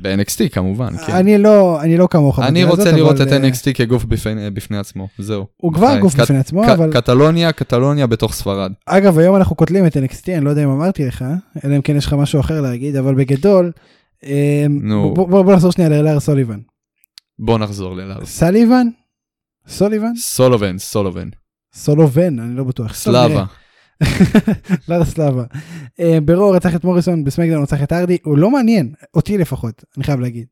ב-NXT כמובן, כן. אני לא, אני לא כמוך. אני רוצה הזאת, לראות אבל, את אה, NXT כגוף בפני, בפני עצמו, זהו. הוא כבר בחיי. גוף קט- בפני עצמו, ק- אבל קטלוניה, קטלוניה בתוך ספרד. אגב היום אנחנו קוטלים את NXT, אני לא יודע אם אמרתי לך, אלא אם כן יש לך משהו אחר להגיד, אבל בגדול, אה, נו. בוא- נחזור שנייה לאלאר סוליבן. בוא נחזור ללארס. סליבן? סוליבן? סולובן, סולובן. סולובן, אני לא בטוח. סלאבה. נראה. לארה סלאבה. אה, ברו רצח את מוריסון, בסמקדאון רצח את ארדי, הוא לא מעניין, אותי לפחות, אני חייב להגיד.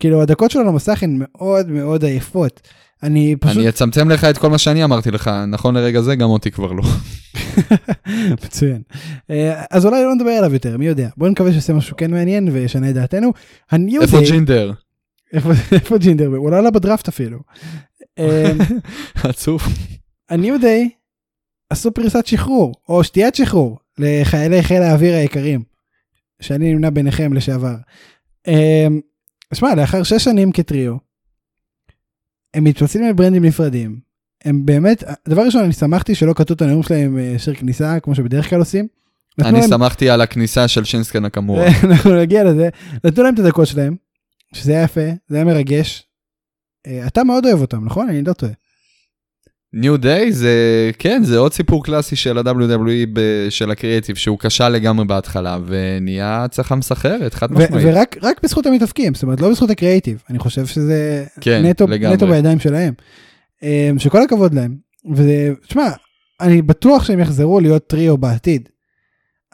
כאילו הדקות שלו למסך הן מאוד מאוד עייפות. אני פשוט, אני אצמצם לך את כל מה שאני אמרתי לך, נכון לרגע זה גם אותי כבר לא. מצוין. אה, אז אולי לא נדבר עליו יותר, מי יודע. בוא נקווה שיעשה משהו כן מעניין וישנה את דעתנו. איפה ג'ינדר? איפה- איפה ג'ינדר? הוא לא עלה בדראפט אפילו. אה, עצוב. הניו דיי עשו פריסת שחרור, או שתיית שחרור, לחיילי חיל האוויר היקרים, שאני נמנה ביניכם לשעבר. אמ, שמע, לאחר שש שנים כטריו, הם מתפצלים לברנדים נפרדים. הם באמת, דבר ראשון, אני שמחתי שלא קטעו את הנאום שלהם אה, שיר כניסה, כמו שבדרך כלל עושים. אני להם- שמחתי על הכניסה של שינסקה נקמורה. אנחנו נגיע לזה. נתנו להם את הדקות שלהם, שזה היה יפה, זה היה מרגש. אה, אתה מאוד אוהב אותם, נכון? אני לא טועה. ניו דיי זה, כן, זה עוד סיפור קלאסי של ה-WWE ב- של הקריאיטיב, שהוא כשל לגמרי בהתחלה, ונהיה הצלחה מסחררת, חד משמעית. ורק רק בזכות המתאבקים, זאת אומרת לא בזכות הקריאיטיב, אני חושב שזה כן, נטו. נטו בידיים שלהם. אה, שכל הכבוד להם. ותשמע, אני בטוח שהם יחזרו להיות טריו בעתיד.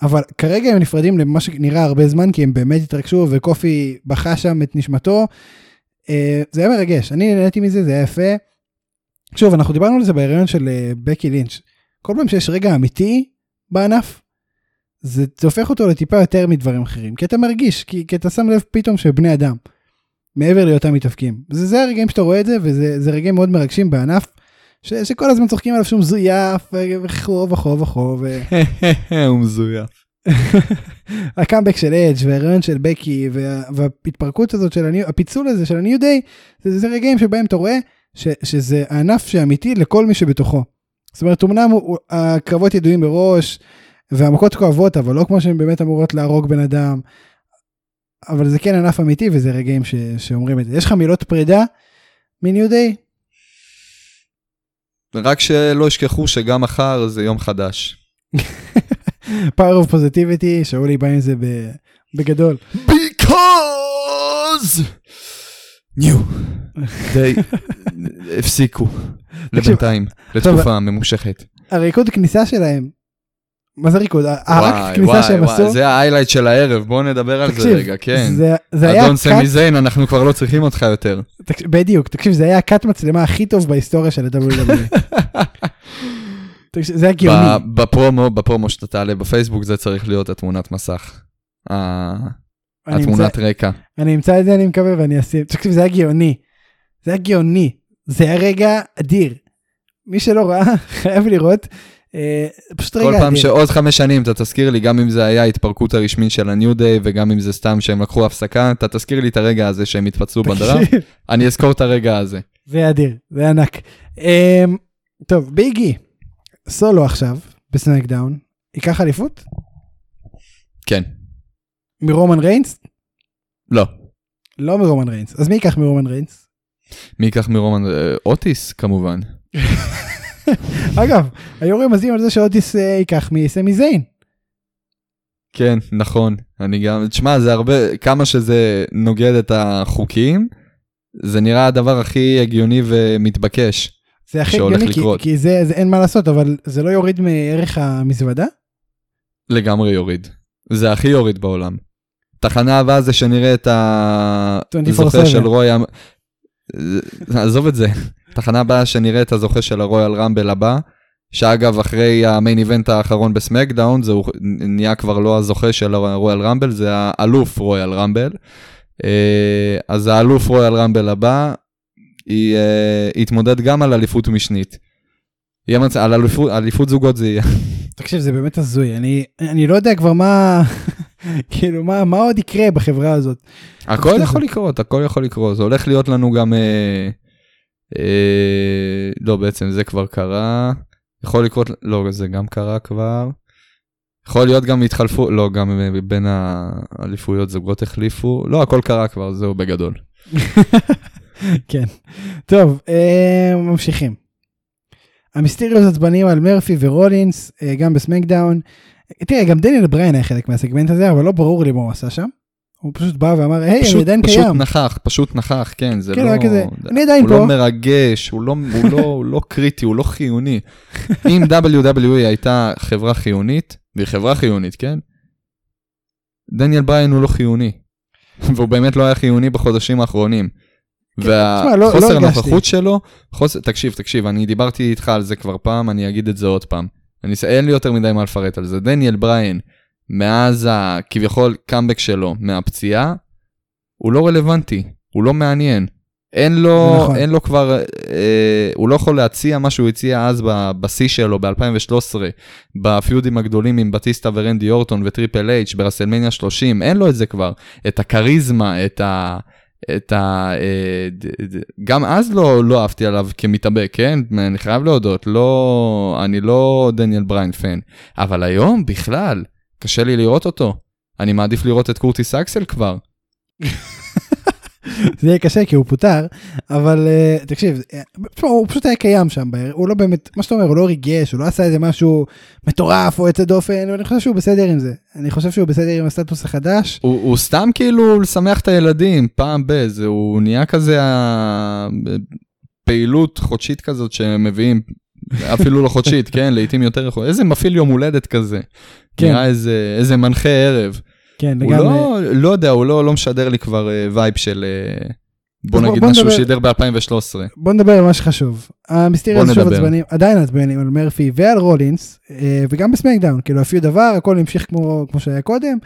אבל כרגע הם נפרדים למה שנראה הרבה זמן כי הם באמת התרגשו וקופי בכה שם את נשמתו. אה, זה היה מרגש, אני נהניתי מזה, זה היה יפה. שוב, אנחנו דיברנו על זה בהיריון של אה, בקי לינץ'. כל פעם שיש רגע אמיתי בענף, זה, הופך אותו לטיפה יותר מדברים אחרים, כי אתה מרגיש, כי, כי אתה שם לב פתאום שבני אדם, מעבר להיותם מתאבקים. זה, זה הרגעים שאתה רואה את זה, וזה זה רגעים מאוד מרגשים בענף, ש, שכל הזמן צוחקים עליו שהוא מזויף, וכו' וכו' וכו', ו- הוא מזויף. הקאמבק של אדג' וההיריון של בקי וה, וההתפרקות הזאת של הניו, הפיצול הזה של הניו דיי, זה, זה רגעים שבהם אתה רואה ש, שזה הענף שאמיתי לכל מי שבתוכו. זאת אומרת, אמנם הקרבות ידועים מראש, והמכות כואבות, אבל לא כמו שהן באמת אמורות להרוג בן אדם. אבל זה כן ענף אמיתי וזה רגעים ש, שאומרים את זה. יש לך מילות פרידה מניו דיי? רק שלא ישכחו שגם מחר זה יום חדש. power of positivity, שאולי בא עם זה בגדול. Because ניו די הפסיקו לבינתיים לתקופה ממושכת. הריקוד כניסה שלהם, מה זה ריקוד? הרק כניסה שהם עשו, זה ההיילייט של הערב בוא נדבר על זה רגע כן. זה, היה אדון סמי זיין אנחנו כבר לא צריכים אותך יותר. בדיוק, תקשיב, זה היה הקאט מצלמה הכי טוב בהיסטוריה של ה-WWE. תקשיב, זה היה גאוני. בפרומו בפרומו שאתה תעלה בפייסבוק זה צריך להיות התמונת מסך. התמונת רקע. אני אמצא את זה, אני מקווה, ואני אשים. תקשיב, זה היה גאוני. זה היה גאוני. זה היה רגע אדיר. מי שלא ראה, חייב לראות. אה, פשוט רגע כל אדיר. פעם שעוד חמש שנים אתה תזכיר לי גם אם זה היה ההתפרקות הרשמית של הניו דיי וגם אם זה סתם שהם לקחו הפסקה אתה תזכיר לי את הרגע הזה שהם התפצלו בדראפט אני אזכור את הרגע הזה. זה אדיר, זה ענק. אמ, טוב, ביג אי, סולו עכשיו, בסמקדאון, ייקח אליפות? כן. מרומן ריינס? לא. לא מרומן ריינס. אז מי ייקח מרומן ריינס? מי ייקח מרומן? אה, אוטיס כמובן. אגב, היו רמזים על זה שאוטיס אה, ייקח מסמי זיין. כן נכון אני גם תשמע זה הרבה כמה שזה נוגד את החוקים זה נראה הדבר הכי הגיוני ומתבקש. זה הכי הגיוני, כי. כי זה, זה אין מה לעשות, אבל זה לא יוריד מערך המזוודה? לגמרי יוריד. זה הכי יוריד בעולם. תחנה הבאה זה שנראה את 24/7. הזוכה של רויאל... עזוב את זה. תחנה הבאה שנראה את הזוכה של הרויאל רמבל הבא, שאגב אחרי המיין איבנט האחרון בסמקדאון זה נהיה כבר לא הזוכה של הרויאל רמבל זה האלוף רויאל רמבל. אה, אז האלוף רויאל רמבל הבא היא, אה, יתמודד גם על אליפות משנית. יהיה מצ... על אליפות, זוגות זה יהיה. תקשיב, זה באמת הזוי, אני לא יודע כבר מה, כאילו, מה, מה עוד יקרה בחברה הזאת. הכל יכול לקרות, הכל יכול לקרות. זה הולך להיות לנו גם... אה, אה, לא, בעצם זה כבר קרה. יכול לקרות, לא, זה גם קרה כבר. יכול להיות גם התחלפו, לא, גם אה, בין האליפויות זוגות החליפו. לא, הכל קרה כבר, זהו בגדול. כן. טוב, אה, ממשיכים. המיסטריוס עצבניים על מרפי ורולינס, אה, גם בסמקדאון. תראה, גם דניאל בריין היה חלק מהסגמנט הזה, אבל לא ברור לי מה הוא עשה שם. הוא פשוט בא ואמר, היי, אני פשוט, עדיין פשוט קיים. נכח, פשוט נכח, כן, זה כן, לא... כזה, אני עדיין הוא לא פה. מרגש, הוא לא, הוא, לא, הוא לא קריטי, הוא לא חיוני. אם WWE הייתה חברה חיונית, והיא חברה חיונית, כן? דניאל בריין הוא לא חיוני. והוא באמת לא היה חיוני בחודשים האחרונים. תשמע, לא- לא והחוסר הרגשתי. הנוכחות שלו, תקשיב, תקשיב, אני דיברתי איתך על זה כבר פעם, אני אגיד את זה עוד פעם. אני, אין לי יותר מדי מה לפרט על זה. דניאל בריין, מאז הכביכול קאמבק שלו מהפציעה, הוא לא רלוונטי, הוא לא מעניין. אין לו, נכון. אין לו כבר, אה, הוא לא יכול להציע מה שהוא הציע אז בשיא שלו ב-2013, ב feud־ים הגדולים עם בטיסטה ורנדי אורטון וטריפל אייץ' ברסלמניה 30, אין לו את זה כבר. את הכריזמה, את ה... את ה... אה, גם אז לא, לא אהבתי עליו כמתאבק, כן? אני חייב להודות, לא... אני לא דניאל בריין fan. אבל היום בכלל, קשה לי לראות אותו. אני מעדיף לראות את קורטיס אקסל כבר. זה יהיה קשה כי הוא פוטר, אבל uh, תקשיב, אה, תשמע, הוא פשוט היה קיים שם, ב- הוא לא באמת, מה שאתה אומר, הוא לא ריגש, הוא לא עשה איזה משהו מטורף או יוצא דופן, ואני חושב שהוא בסדר עם זה. אני חושב שהוא בסדר עם הסטטוס החדש. הוא, הוא סתם כאילו לשמח את הילדים פעם בזה, הוא נהיה כזה ה- פעילות חודשית כזאת שמביאים, אפילו לא חודשית, כן, לעיתים יותר יכול, איזה מפעיל יום הולדת כזה. כן. נראה איזה, איזה מנחה ערב. כן, הוא לגמרי. לא, לא יודע, הוא לא, לא משדר לי כבר אה, vibe של, אה, בוא נגיד בוא נדבר- שידר ב-2013. בוא נדבר על מה שחשוב. המיסטריוס בוא שוב. עצבנים, עדיין עצבנים על מרפי ועל רולינס, אה, וגם בסמקדאון, כאילו אפילו דבר, הכל המשיך כמו, כמו שהיה קודם.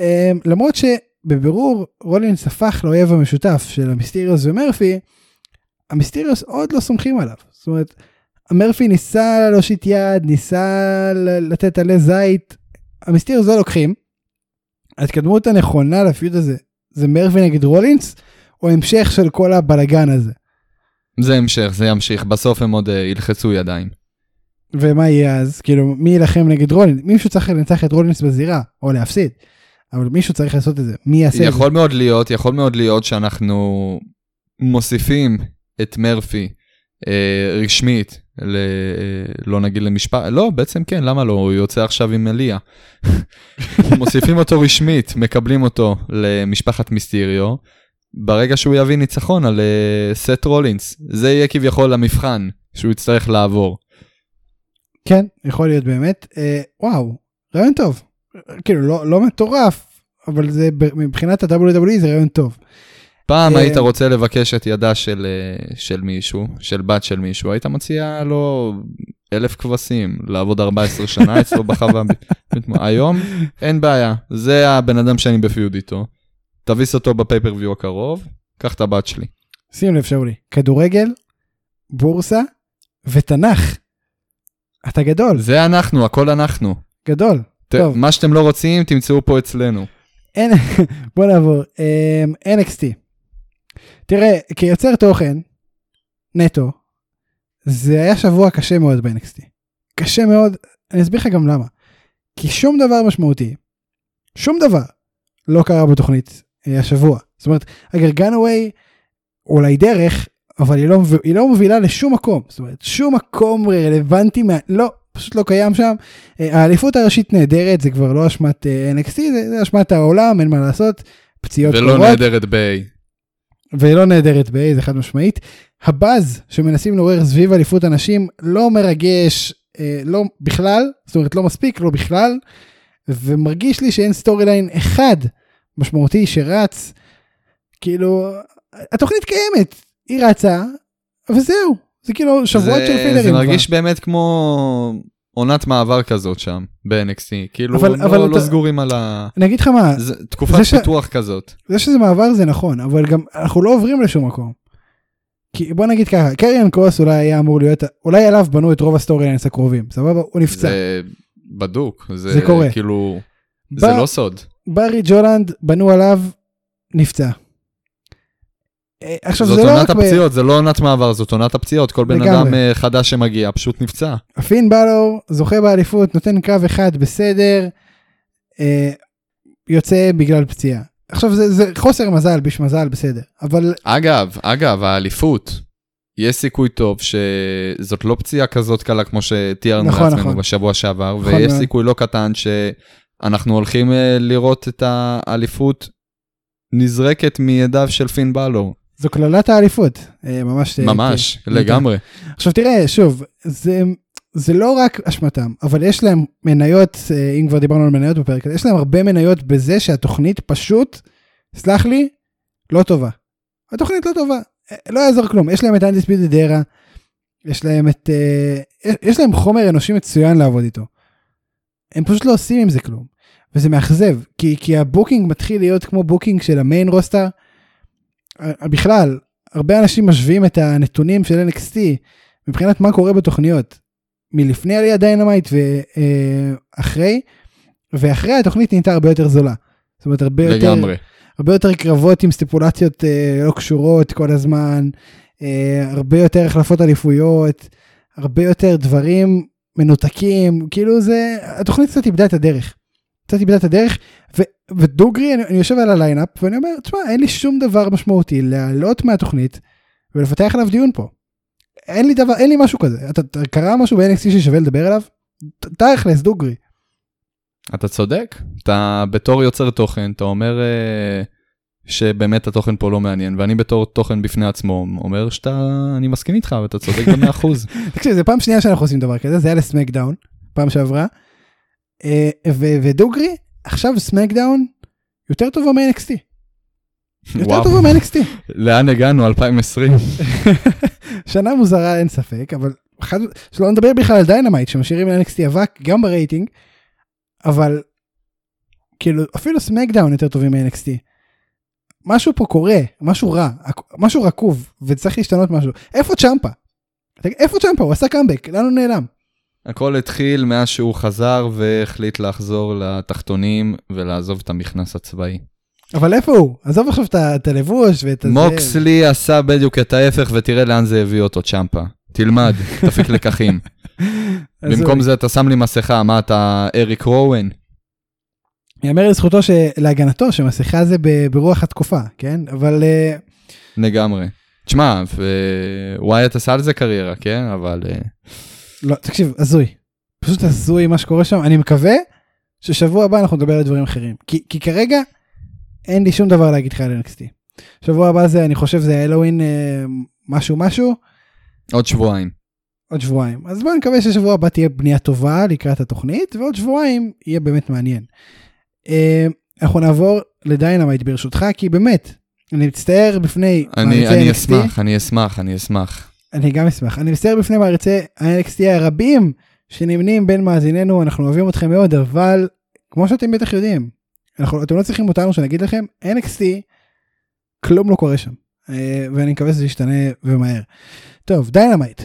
אה, למרות שבבירור רולינס הפך לאויב המשותף של המיסטריוס ומרפי, המיסטריוס עוד לא סומכים עליו. זאת אומרת, מרפי ניסה להושיט יד, ניסה לתת עלי זית, המיסטריוס לא לוקחים. ההתקדמות הנכונה לפיוד הזה זה מרפי נגד רולינס, או המשך של כל הבלגן הזה. זה המשך, זה ימשיך, בסוף הם עוד אה, ילחצו ידיים. ומה יהיה אז? כאילו, מי יילחם נגד רולינס? מישהו צריך לנצח את רולינס בזירה, או להפסיד. אבל מישהו צריך לעשות את זה. מי יעשה את זה? יכול מאוד להיות, יכול מאוד להיות שאנחנו מוסיפים את מרפי אה, רשמית, ל, אה, לא נגיד למשפט, לא, בעצם כן, למה לא? הוא יוצא עכשיו עם אליה. מוסיפים אותו רשמית, מקבלים אותו למשפחת מיסטיריו, ברגע שהוא יביא ניצחון על אה, סט רולינס. זה יהיה כביכול המבחן שהוא יצטרך לעבור. כן, יכול להיות באמת. אה, וואו, רעיון טוב. כאילו, לא, לא מטורף, אבל זה מבחינת ה-WWE זה רעיון טוב. פעם אה, היית רוצה לבקש את ידה של, אה, של מישהו, של בת של מישהו, היית מציע לו אלף כבשים, לעבוד 14 שנה אצלו בחווה. היום אין בעיה, זה הבן אדם שאני בפיוד איתו. תביס אותו בפייפריוויו הקרוב, קח את הבת שלי. שים לב, שאולי, כדורגל, בורסה ותנ"ך. אתה גדול, זה אנחנו, הכל אנחנו. גדול. ת, טוב. מה שאתם לא רוצים, תמצאו פה אצלנו. בוא נעבור. אמ, NXT. תראה, כיוצר תוכן, נטו, זה היה שבוע קשה מאוד ב-NXT. קשה מאוד, אני אסביר לך גם למה. כי שום דבר משמעותי, שום דבר, לא קרה בתוכנית אה, השבוע. זאת אומרת, הגרגנווי אולי דרך, אבל היא לא, היא לא מובילה לשום מקום. זאת אומרת, שום מקום רלוונטי, מה, לא, פשוט לא קיים שם. אה, האליפות הראשית נהדרת, זה כבר לא אשמת אה, NXT, זה, זה אשמת העולם, אין מה לעשות. פציעות ולא קורות, נהדרת ב-A. ולא נהדרת ב-A, זה חד משמעית. הבאז שמנסים לעורר סביב אליפות הנשים לא מרגש, אה, לא בכלל, זאת אומרת לא מספיק, לא בכלל, ומרגיש לי שאין storyline אחד משמעותי שרץ, כאילו, התוכנית קיימת, היא רצה, וזהו, זה כאילו שבועות זה, של filler־ים. זה כבר. מרגיש באמת כמו עונת מעבר כזאת שם, ב-NXT. כאילו, אבל- לא, אבל לא אתה- סגורים על ה... אני אגיד לך מה, זה תקופת זה ש- פיתוח כזאת. זה שזה מעבר זה נכון, אבל גם אנחנו לא עוברים לשום מקום. כי בוא נגיד ככה, קריאן קרוס אולי היה אמור להיות, אולי עליו בנו את רוב ה storylines הקרובים, סבבה? הוא נפצע. זה בדוק. זה, זה קורה. כאילו, זה בא- לא סוד. ברי ג'ולנד בנו עליו, נפצע. אה, עכשיו זאת זה לא עונת רק ב... הפציעות, זה לא עונת מעבר, זאת עונת הפציעות. כל בן. אדם אה, חדש שמגיע פשוט נפצע. פין בלור זוכה באליפות, נותן קרב אחד בסדר, אה, יוצא בגלל פציעה. עכשיו זה, זה חוסר מזל, ביש מזל, בסדר. אבל אגב, אגב, האליפות, יש סיכוי טוב שזאת לא פציעה כזאת קלה כמו שתיארנו נכון, לעצמנו נכון. בשבוע שעבר, נכון ויש מאוד. סיכוי לא קטן שאנחנו הולכים אה, לראות את האליפות נזרקת מידיו של פין בלור. זו קללת האליפות. אה, ממש. אה, ממש, כן. לגמרי. עכשיו תראה, שוב, זה, זה לא רק אשמתם, אבל יש להם מניות, אה, אם כבר דיברנו על מניות בפרק הזה, יש להם הרבה מניות בזה שהתוכנית פשוט, סלח לי, לא טובה. התוכנית לא טובה, לא יעזור כלום, יש להם את אנדיספידד דרה, יש להם את, יש להם חומר אנושי מצוין לעבוד איתו. הם פשוט לא עושים עם זה כלום, וזה מאכזב, כי, כי ה booking מתחיל להיות כמו booking של ה main roster. אה, בכלל, הרבה אנשים משווים את הנתונים של NXT מבחינת מה קורה בתוכניות מלפני עליית דיינמייט ואחרי, ואחרי התוכנית נהייתה הרבה יותר זולה. זאת אומרת הרבה יותר, לגמרי. הרבה יותר קרבות עם סטיפולציות אה, לא קשורות כל הזמן, אה, הרבה יותר החלפות אליפויות, הרבה יותר דברים מנותקים, כאילו זה, התוכנית קצת איבדה את הדרך. קצת איבדה את הדרך, ו, ודוגרי, אני, אני יושב על ה lineup ואני אומר, תשמע, אין לי שום דבר משמעותי לעלות מהתוכנית ולפתח עליו דיון פה. אין לי דבר, אין לי משהו כזה. אתה, אתה קרה משהו ב-NXT ששווה לדבר עליו? תכלס, דוגרי. אתה צודק, אתה בתור יוצר תוכן, אתה אומר אה, שבאמת התוכן פה לא מעניין, ואני בתור תוכן בפני עצמו אומר שאתה, אני מסכים איתך ואתה צודק במאה אחוז. תקשיב, זה פעם שנייה שאנחנו עושים דבר כזה, זה היה לסמקדאון, פעם שעברה. אה, ודוגרי, עכשיו סמקדאון יותר טובה מ-NXT. יותר טובה מ-NXT. לאן הגענו 2020? שנה מוזרה אין ספק, אבל אחד, שלא נדבר בכלל על דיינמייט שמשאירים ל-NXT אבק גם ברייטינג, אבל כאילו אפילו סמקדאון יותר טובים מ-NXT. משהו פה קורה, משהו רע, משהו רקוב, וצריך להשתנות משהו. איפה צ'מפה? איפה צ'מפה? הוא עשה קאמבק, לאן הוא נעלם? הכל התחיל מאז שהוא חזר והחליט לחזור לתחתונים ולעזוב את המכנס הצבאי. אבל איפה הוא? עזוב עכשיו את הלבוש ואת הזה. מוקסלי עשה בדיוק את ההפך ותראה לאן זה הביא אותו צ'מפה. תלמד, תפיק לקחים. במקום זה אתה שם לי מסכה, מה אתה אריק רואן? יאמר לזכותו שלהגנתו שמסכה זה ברוח התקופה, כן? אבל אה, לגמרי. תשמע, ווייט עשה על זה קריירה, כן? אבל אה, לא, תקשיב, הזוי. פשוט הזוי מה שקורה שם. אני מקווה ששבוע הבא אנחנו נדבר על דברים אחרים. כי, כי כרגע אין לי שום דבר להגיד לך על NXT. שבוע הבא זה, אני חושב זה הלואוין אה, משהו משהו, עוד שבועיים. עוד שבועיים. אז בוא נקווה ששבוע הבא תהיה בנייה טובה לקראת התוכנית, ועוד שבועיים יהיה באמת מעניין. אה, אנחנו נעבור לדיינמייט ברשותך, כי באמת, אני מצטער בפני אני אני NXT. אשמח, אני אשמח, אני אשמח. אני גם אשמח. אני מצטער בפני מעריצי ה-NXT הרבים שנמנים בין מאזינינו, אנחנו אוהבים אתכם מאוד, אבל כמו שאתם בטח יודעים, אנחנו, אתם לא צריכים אותנו שנגיד לכם, NXT, כלום לא קורה שם. אה, ואני מקווה שזה ישתנה ומהר. טוב, דיינמייט.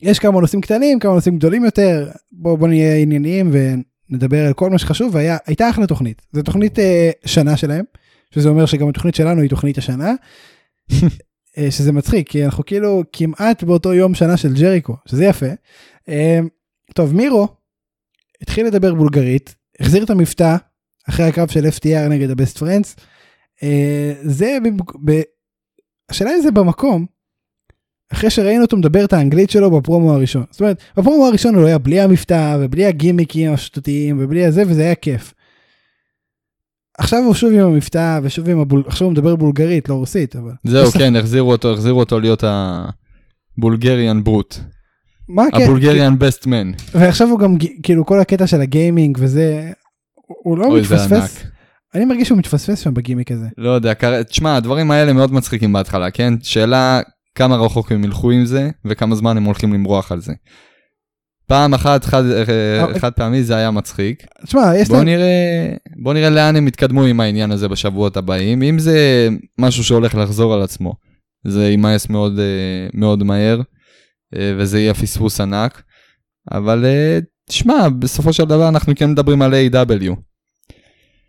יש כמה נושאים קטנים, כמה נושאים גדולים יותר, בואו בוא נהיה ענייניים ונדבר על כל מה שחשוב, והייתה אחלה תוכנית. זו תוכנית אה, שנה שלהם, שזה אומר שגם התוכנית שלנו היא תוכנית השנה. אה, שזה מצחיק כי אנחנו כאילו כמעט באותו יום שנה של ג'ריקו שזה יפה. אה, טוב מירו התחיל לדבר בולגרית החזיר את המבטא אחרי הקרב של FTR נגד הבסט פרנדס. אה, זה ב... השאלה אם זה במקום. אחרי שראינו אותו מדבר את האנגלית שלו בפרומו הראשון. זאת אומרת בפרומו הראשון הוא היה בלי המבטא ובלי הגימיקים השטותיים ובלי הזה וזה היה כיף. עכשיו הוא שוב עם המבטא ושוב עם הבול... עכשיו הוא מדבר בולגרית לא רוסית אבל. זהו, כן, החזירו אותו, החזירו אותו להיות הבולגריאן ברוט. מה הקטע? הבולגריאן בסט מן. ועכשיו הוא גם כאילו כל הקטע של הגיימינג וזה הוא- לא מתפספס. אני מרגיש שהוא מתפספס שם בגימיק הזה לא יודע, תשמע, הדברים האלה מאוד מצחיקים בהתחלה, כן? שאלה כמה רחוק הם ילכו עם זה, וכמה זמן הם הולכים למרוח על זה. פעם אחת, חד, אה, אבל- חד פעמי זה היה מצחיק. תשמע יש בוא להם נראה, בוא נראה לאן הם יתקדמו עם העניין הזה בשבועות הבאים. אם זה משהו שהולך לחזור על עצמו, זה יימאס מאוד, אה, מאוד מהר, אה, וזה יהיה פספוס ענק. אבל אה, תשמע, בסופו של דבר אנחנו כן מדברים על AEW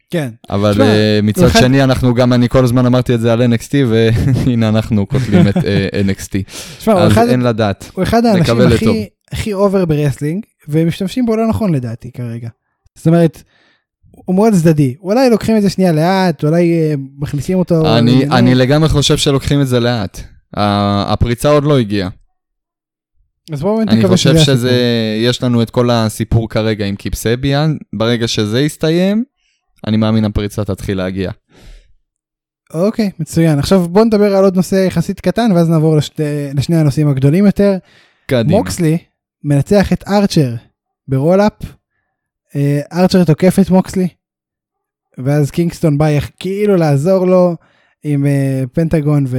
כן אבל תשמע, אה, מצד אחד- שני אנחנו גם אני כל הזמן אמרתי את זה על NXT והנה אנחנו קוטלים את אה, NXT תשמע הוא אז אחד- אין לדעת הוא אחד האנשים. הכי הכי over ב wrestling והם משתמשים בו לא נכון לדעתי כרגע. זאת אומרת. הוא מאוד צדדי אולי לוקחים את זה שנייה לאט אולי אה, מכניסים אותו. אני לעניינים. אני לגמרי חושב שלוקחים את זה לאט הפריצה עוד לא הגיעה אז בואו באמת אני נקווה חושב שזה שזה. יש לנו את כל הסיפור כרגע עם קיפסביאן ברגע שזה יסתיים אני מאמין הפריצה תתחיל להגיע. אוקיי מצוין עכשיו בוא נדבר על עוד נושא יחסית קטן ואז נעבור לשתי, לשני הנושאים הגדולים יותר. קדימה. מוקסלי מנצח את ארצ'ר ב roll-up. אה, ארצ'ר תוקף את מוקסלי. ואז קינגסטון בא כאילו לעזור לו עם אה, פנטגון ו...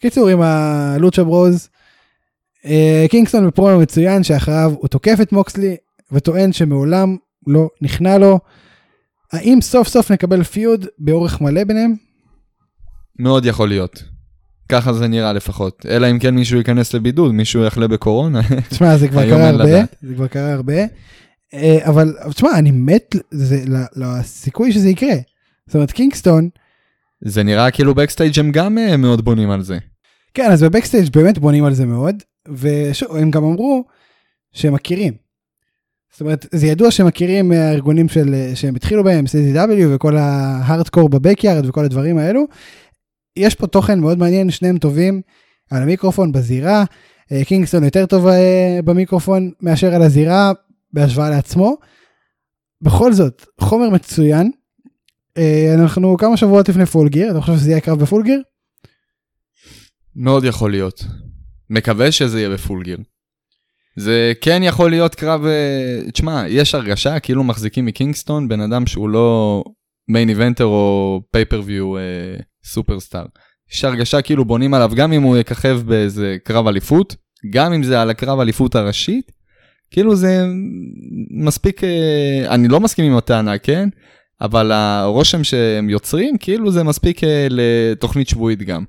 קיצור עם הלוצ'ה ברוז. אה, קינגסטון בפרומו מצוין שאחריו הוא תוקף את מוקסלי וטוען שמעולם לא נכנע לו. האם סוף סוף נקבל feud באורך מלא ביניהם? מאוד יכול להיות ככה זה נראה לפחות. אלא אם כן מישהו ייכנס לבידוד, מישהו יחלה בקורונה. תשמע, זה כבר קרה הרבה. זה כבר קרה הרבה. אה, אבל תשמע, אני מת לסיכוי שזה יקרה. זאת אומרת, קינגסטון, זה נראה כאילו backstage הם גם אה, מאוד בונים על זה. כן, אז ב backstage באמת בונים על זה מאוד, ושוב, הם גם אמרו שהם מכירים. זאת אומרת, זה ידוע שהם מכירים מהארגונים של, שהם התחילו בהם, CZW וכל ה hardcore ב backyard וכל הדברים האלו. יש פה תוכן מאוד מעניין, שניהם טובים על המיקרופון בזירה. אה, קינגסטון יותר טוב אה, במיקרופון מאשר על הזירה בהשוואה לעצמו. בכל זאת, חומר מצוין. אה, אנחנו כמה שבועות לפני Full Gear, אתה חושב שזה יהיה קרב ב Full Gear? מאוד יכול להיות. מקווה שזה יהיה ב Full Gear. זה כן יכול להיות קרב, אה, תשמע, יש הרגשה כאילו מחזיקים מקינגסטון בן אדם שהוא לא main eventer או pay-per-view superstar. יש הרגשה כאילו בונים עליו גם אם הוא יככב באיזה קרב אליפות, גם אם זה על הקרב אליפות הראשית, כאילו זה מספיק, אה, אני לא מסכים עם הטענה, כן? אבל הרושם שהם יוצרים, כאילו זה מספיק אה, לתוכנית שבועית גם.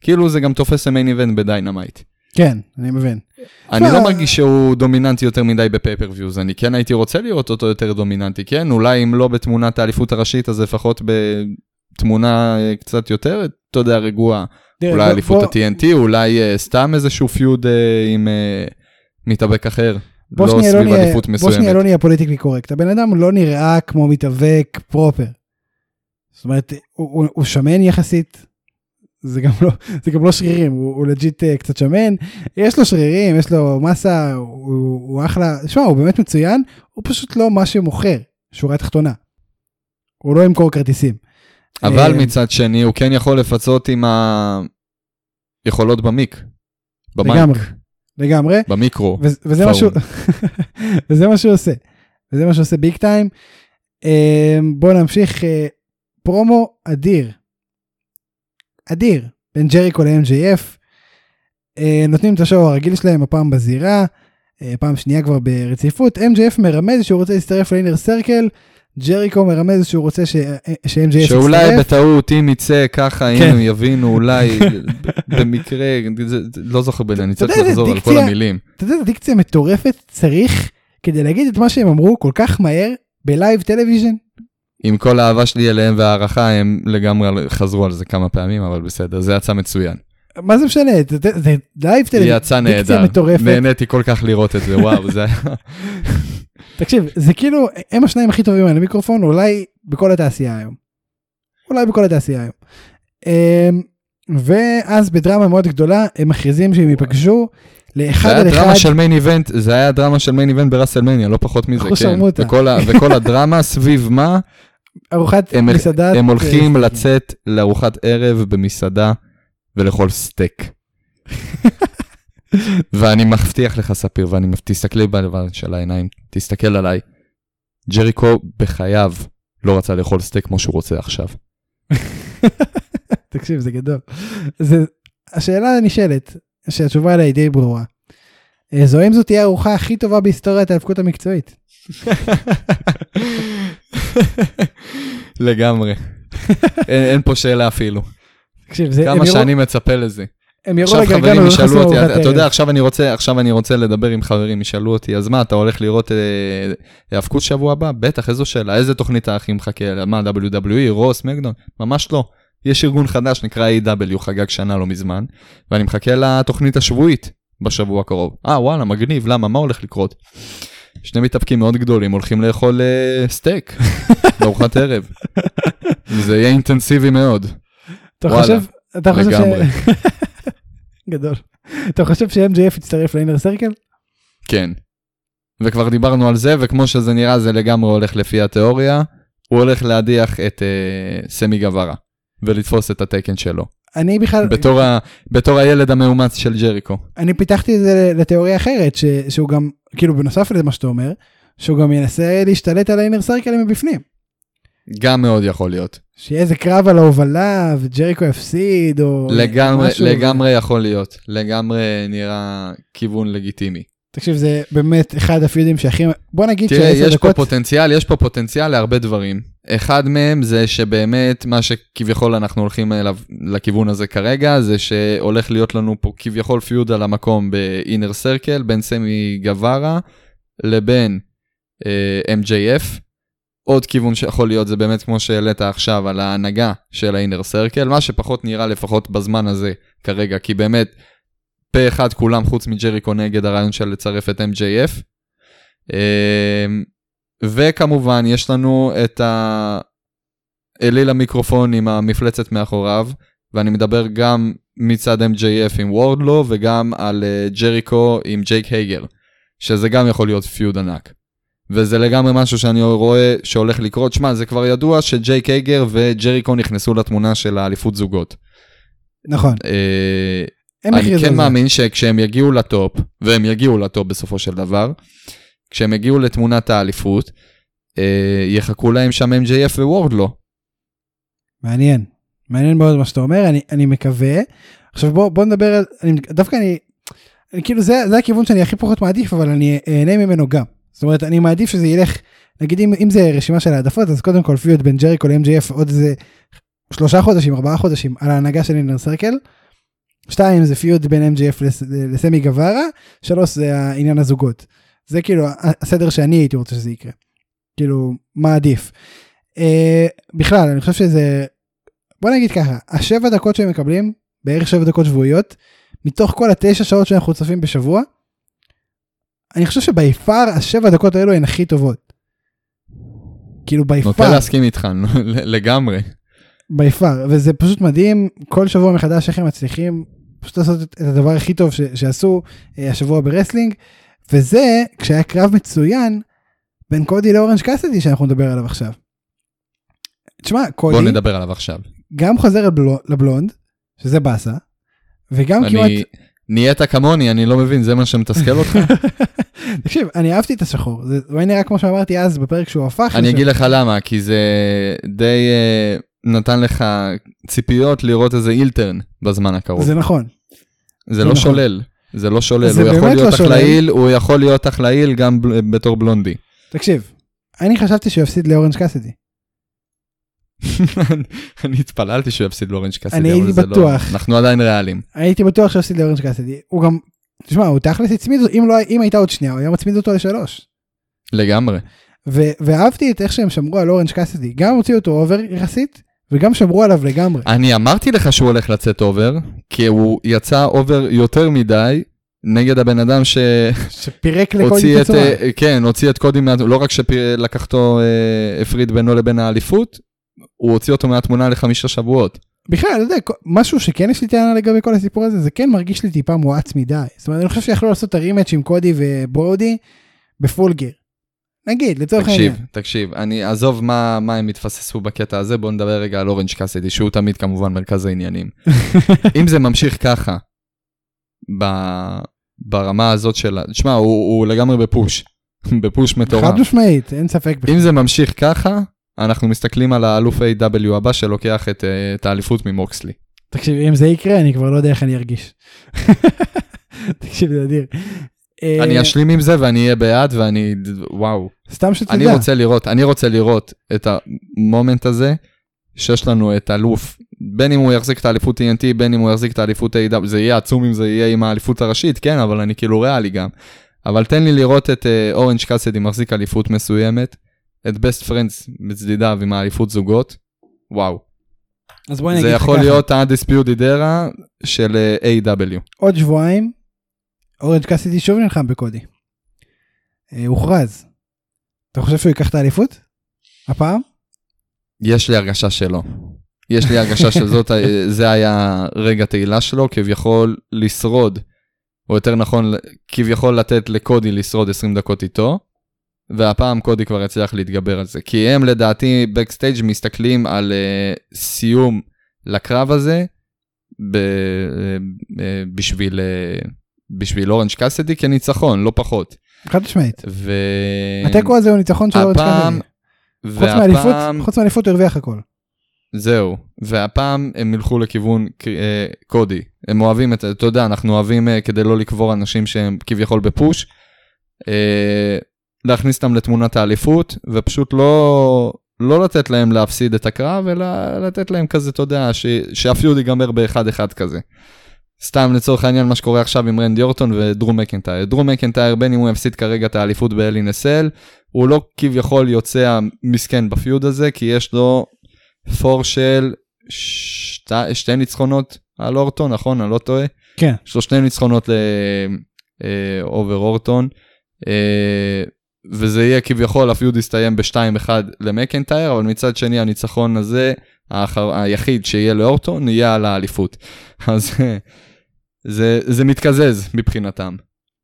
כאילו זה גם תופס ל main event ב Dynamite. כן, אני מבין. אני לא. לא מרגיש שהוא דומיננטי יותר מדי ב pay-per-views, אני כן הייתי רוצה לראות אותו יותר דומיננטי, כן? אולי אם לא בתמונת האליפות הראשית, אז לפחות בתמונה אה, קצת יותר, אתה יודע, רגועה. אולי אליפות ה-TNT, אולי אה, סתם איזשהו feud אה, עם מתאבק אחר. בוא לא לא סביב אליפות בוא שנייה מסוימת. לא נהיה politically correct. הבן אדם לא נראה כמו מתאבק proper. זאת אומרת, הוא, הוא, הוא שמן יחסית. זה גם לא, זה גם לא שרירים, הוא, הוא legit קצת שמן. יש לו שרירים, יש לו מסה, הוא, הוא אחלה, שמע, הוא באמת מצוין, הוא פשוט לא מה שמוכר, שורה תחתונה. הוא לא ימכור כרטיסים. אבל אה, מצד שני, הוא כן יכול לפצות עם היכולות במיק. במייק, לגמרי, לגמרי. במיקרו. וזה, וזה מה שהוא, וזה מה שהוא עושה. וזה מה שהוא עושה ביג טיים. בואו נמשיך. אה, פרומו אדיר. אדיר. בין ג'ריקו ל-MJF. אה, נותנים את השואו הרגיל שלהם הפעם בזירה. פעם שנייה כבר ברציפות. MJF מרמז שהוא רוצה להצטרף ל Inner Circle. ג'ריקו מרמז שהוא רוצה ש- ש-MJF יצטרף. שאולי בטעות, אם יצא ככה, אם כן. הם יבינו, אולי במקרה, לא זוכר בזה, אני צריך לחזור על כל המילים. אתה יודע, זו דיקציה מטורפת צריך כדי להגיד את מה שהם אמרו כל כך מהר ב live television. עם כל האהבה שלי אליהם והערכה, הם לגמרי חזרו על זה כמה פעמים, אבל בסדר, זה יצא מצוין. מה זה משנה? זה, זה, זה live זה television. יצא נהדר. מטורפת. נהניתי כל כך לראות את זה, וואו, זה היה... תקשיב, זה כאילו, הם השניים הכי טובים על המיקרופון, אולי בכל התעשייה היום. אולי בכל התעשייה היום. אמ, ואז בדרמה מאוד גדולה, הם מכריזים שהם ייפגשו זה לאחד היה על אחד. דרמה של main event, זה היה דרמה של main event בראסלמניה, לא פחות מזה, כן. וכל וכל הדרמה סביב מה? ארוחת מסעדה. הם הולכים לצאת לארוחת ערב במסעדה ולאכול סטייק. ואני מבטיח לך, ספיר, ואני מב- תסתכלי בלבן של העיניים, תסתכל עליי. ג'ריקו בחייו לא רצה לאכול סטייק כמו שהוא רוצה עכשיו. תקשיב, זה גדול. זה, השאלה הנשאלת, שהתשובה עליה היא די ברורה. אה, זו האם זו תהיה הארוחה הכי טובה בהיסטוריית ההאבקות המקצועית? לגמרי. אין, אין פה שאלה אפילו. תקשיב, זה, כמה שאני מצפה לזה. הם יראו עכשיו חברים ישאלו אותי, אתה, אתה יודע. עכשיו אני רוצה, עכשיו אני רוצה לדבר עם חברים, ישאלו אותי, אז מה, אתה הולך לראות אה, האבקות שבוע הבא? בטח, איזו שאלה, איזה תוכנית הכי מחכה? מה, WWE, רוס, מקדון? ממש לא. יש ארגון חדש, נקרא A.W, חגג שנה לא מזמן, ואני מחכה לתוכנית השבועית בשבוע הקרוב. אה, וואלה, מגניב, למה? מה הולך לקרות? שני מתאפקים מאוד גדולים הולכים לאכול אה, סטייק בארוחת ערב. זה יהיה אינטנסיבי מאוד. אתה חושב, אתה חושב ש... גדול. אתה חושב ש-MJF יצטרף לאינר סרקל? כן. וכבר דיברנו על זה, וכמו שזה נראה, זה לגמרי הולך לפי התיאוריה. הוא הולך להדיח את uh, סמי גווארה, ולתפוס את התקן שלו. אני בכלל, בתור, ה, בתור הילד המאומץ של ג'ריקו. אני פיתחתי את זה לתיאוריה אחרת, ש, שהוא גם, כאילו בנוסף למה שאתה אומר, שהוא גם ינסה להשתלט על האינר סרקל מבפנים. גם מאוד יכול להיות. שיהיה איזה קרב על ההובלה וג'ריקו יפסיד או לגמרי, משהו. לגמרי יכול להיות. לגמרי נראה כיוון לגיטימי. תקשיב, זה באמת אחד הפיודים שהכי... בוא נגיד תראה, שעשר יש פה דקות... פוטנציאל, יש פה פוטנציאל להרבה דברים. אחד מהם זה שבאמת מה שכביכול אנחנו הולכים אליו, לכיוון הזה כרגע, זה שהולך להיות לנו פה כביכול פיוד על המקום באינר סרקל, בין סמי גווארה לבין אה, MJF. עוד כיוון שיכול להיות זה באמת כמו שהעלית עכשיו על ההנהגה של האינר סרקל, מה שפחות נראה לפחות בזמן הזה כרגע, כי באמת פה אחד כולם חוץ מג'ריקו נגד הרעיון של לצרף את MJF. אמ, וכמובן יש לנו את האליל המיקרופון עם המפלצת מאחוריו, ואני מדבר גם מצד MJF עם וורדלו וגם על אה, ג'ריקו עם ג'ייק הייגר, שזה גם יכול להיות פיוד ענק. וזה לגמרי משהו שאני רואה שהולך לקרות. שמע, זה כבר ידוע שג'ייק הייגר וג'ריקו נכנסו לתמונה של האליפות זוגות. נכון, אה, אני כן זה. מאמין שכשהם יגיעו לטופ, והם יגיעו לטופ בסופו של דבר, כשהם יגיעו לתמונת האליפות, אה, יחכו להם שם MJF ווורדלו. מעניין, מעניין מאוד מה שאתה אומר, אני, אני מקווה. עכשיו בוא, בוא נדבר על, אני, דווקא אני, אני כאילו זה, זה הכיוון שאני הכי פחות מעדיף, אבל אני אהנה ממנו גם. זאת אומרת, אני מעדיף שזה ילך, נגיד אם, אם זה רשימה של העדפות, אז קודם כל פיוט בין ג'ריקו ל-MJF עוד איזה שלושה חודשים, ארבעה חודשים על ההנהגה של אינר סרקל. שתיים זה פיוט בין MJF לס, לסמי גווארה, שלוש זה העניין הזוגות. זה כאילו הסדר שאני הייתי רוצה שזה יקרה. כאילו, מה עדיף. אה, בכלל, אני חושב שזה, בוא נגיד ככה, השבע דקות שהם מקבלים, בערך שבע דקות שבועיות, מתוך כל התשע שעות שאנחנו צופים בשבוע, אני חושב ש by far השבע דקות האלו הן הכי טובות. כאילו בי נוטה להסכים איתך, לגמרי. by far, וזה פשוט מדהים, כל שבוע מחדש איך הם מצליחים פשוט לעשות את הדבר הכי טוב ש- שעשו אה, השבוע ב wrestling, וזה כשהיה קרב מצוין בין קודי לאורנג' קאסדי שאנחנו נדבר עליו עכשיו. תשמע, קודי בוא נדבר עליו עכשיו. גם חוזר לבלו- לבלונד, שזה באסה, וגם כמעט, אני... נהיית כמוני, אני לא מבין, זה מה שמתסכל אותך? תקשיב, אני אהבתי את השחור, זה היה נראה כמו שאמרתי אז בפרק שהוא הפך. אני אגיד לך למה, כי זה די אה, נתן לך ציפיות לראות איזה אילטרן בזמן הקרוב. זה נכון, זה לא נכון. שולל, זה לא שולל, זה הוא יכול לא להיות. אחלה heel, הוא יכול להיות אחלה heel גם בתור בלונדי. תקשיב, אני חשבתי שהוא יפסיד לאורנג' קאסדי. אני התפללתי שהוא יפסיד לאורנג' קאסידי, אני הייתי לא- בטוח. אנחנו עדיין ריאליים. הייתי בטוח שהוא יפסיד לאורנג' קאסדי, הוא גם, תשמע, הוא תכלס הצמיד, אם לא, אם הייתה עוד שנייה, הוא היה מצמיד אותו לשלוש. לגמרי. ו- ואהבתי את איך שהם שמרו על אורנג' קאסדי, גם הוציאו אותו over יחסית, וגם שמרו עליו לגמרי. אני אמרתי לך שהוא הולך לצאת over, כי הוא יצא over יותר מדי נגד הבן אדם שפירק לקודי שהוציא את, בצורה. אה, כן, הוציא את קודי, לא רק שלקחתו, אה, הפריד בינו לבין האליפות, הוא הוציא אותו מהתמונה לחמישה שבועות. בכלל, אתה יודע, משהו שכן יש לי טענה לגבי כל הסיפור הזה, זה כן מרגיש לי טיפה מואץ מדי. זאת אומרת, אני חושב שיכלו לעשות את ה rematch עם קודי וברודי ב Full Gear. נגיד, לצורך תקשיב, העניין. תקשיב, אני עזוב מה, מה הם התפססו בקטע הזה, בוא נדבר רגע על אורנג' קאסידי, שהוא תמיד כמובן מרכז העניינים. אם זה ממשיך ככה, ב, ברמה הזאת של, תשמע, הוא, הוא לגמרי בפוש, בפוש מטורף. חד משמעית, אין ספק בכלל. אם זה ממשיך ככה, אנחנו מסתכלים על האלוף A.W הבא שלוקח את, אה, את האליפות ממוקסלי. תקשיב, אם זה יקרה, אני כבר לא יודע איך אני ארגיש. תקשיב, זה אדיר. אה, אני אשלים עם זה ואני אהיה בעד ואני, וואו. סתם שתדע. אני רוצה לראות, אני רוצה לראות את ה moment הזה, שיש לנו את אלוף, בין אם הוא יחזיק את האליפות TNT, בין אם הוא יחזיק את האליפות AEW, זה יהיה עצום אם זה יהיה עם האליפות הראשית, כן, אבל אני כאילו ריאלי גם. אבל תן לי לראות את אה, Orange Cassidy מחזיק אליפות מסוימת, את Best Friends בצדדיו עם האליפות זוגות, וואו. אז בוא אני זה אגיד לך יכול ככה. להיות ה-Undisputed Era של אה, A.W. עוד שבועיים, אורנג' קאסידי שוב נלחם בקודי. אה, הוכרז. אתה חושב שהוא ייקח את האליפות? הפעם? יש לי הרגשה שלא. יש לי הרגשה שזאת, ה- זה היה רגע תהילה שלו, כביכול לשרוד, או יותר נכון, כביכול לתת לקודי לשרוד 20 דקות איתו, והפעם קודי כבר יצליח להתגבר על זה. כי הם לדעתי בקסטייג' מסתכלים על uh, סיום לקרב הזה, ב, uh, בשביל, uh, בשביל אורנג' קאסדי כניצחון, לא פחות. חד משמעית. ו... התיקו הזה הוא ניצחון של אורנג' מאליפות, והפעם, חוץ מאליפות הוא הרוויח הכל. זהו, והפעם הם ילכו לכיוון אה, קודי. הם אוהבים את, אתה יודע, אנחנו אוהבים אה, כדי לא לקבור אנשים שהם כביכול בפוש, אה, להכניס אותם לתמונת האליפות, ופשוט לא, לא לתת להם להפסיד את הקרב, אלא לתת להם כזה, אתה יודע, ש, שהפיוד ייגמר באחד-אחד כזה. סתם לצורך העניין מה שקורה עכשיו עם רנדי אורטון ודרו מקנטייר. דרו מקנטייר בין אם הוא יפסיד כרגע את האליפות באלינסל, הוא לא כביכול יוצא מסכן בפיוד הזה, כי יש לו פור של שתי, שתי ניצחונות על אורטון, נכון? אני לא טועה? כן. יש לו שני ניצחונות לאובר אורטון, אה, וזה יהיה כביכול, הפיוד יסתיים ב-2-1 למקנטייר, אבל מצד שני הניצחון הזה, האחר, היחיד שיהיה לאורטון, יהיה על האליפות. אז זה, זה מתקזז מבחינתם.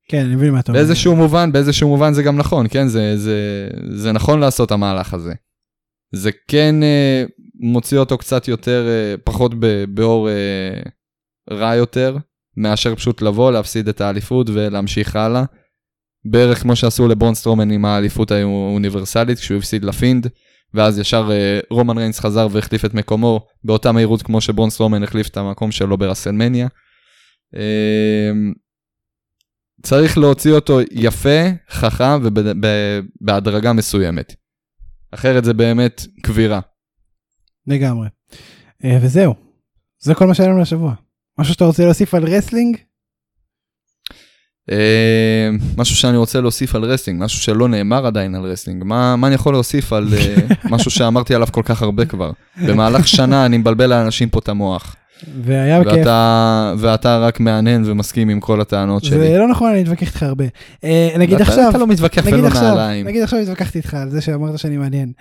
כן, אני מבין מה אתה אומר. באיזשהו מובן, באיזשהו מובן זה גם נכון, כן? זה, זה, זה נכון לעשות המהלך הזה. זה כן אה, מוציא אותו קצת יותר, אה, פחות ב, באור אה, רע יותר, מאשר פשוט לבוא, להפסיד את האליפות ולהמשיך הלאה. בערך כמו שעשו לברונסטרומן עם האליפות האוניברסלית, כשהוא הפסיד לפינד, ואז ישר אה, רומן ריינס חזר והחליף את מקומו באותה מהירות כמו שברונסטרומן החליף את המקום שלו ברסלמניה. אה, צריך להוציא אותו יפה, חכם ובהדרגה מסוימת. אחרת זה באמת קבירה. לגמרי. אה, וזהו, זה כל מה שהיה לנו לשבוע. משהו שאתה רוצה להוסיף על wrestling? אה, משהו שאני רוצה להוסיף על wrestling, משהו שלא נאמר עדיין על wrestling. מה, מה אני יכול להוסיף על אה, משהו שאמרתי עליו כל כך הרבה כבר? במהלך שנה אני מבלבל לאנשים פה את המוח. והיה. ואתה, ואתה רק מהנהן ומסכים עם כל הטענות שלי. זה לא נכון, אני מתווכח איתך הרבה. אה, נגיד עכשיו, אתה לא מתווכח ולא נעליים. נגיד עכשיו התווכחתי איתך על זה שאמרת שאני מעניין.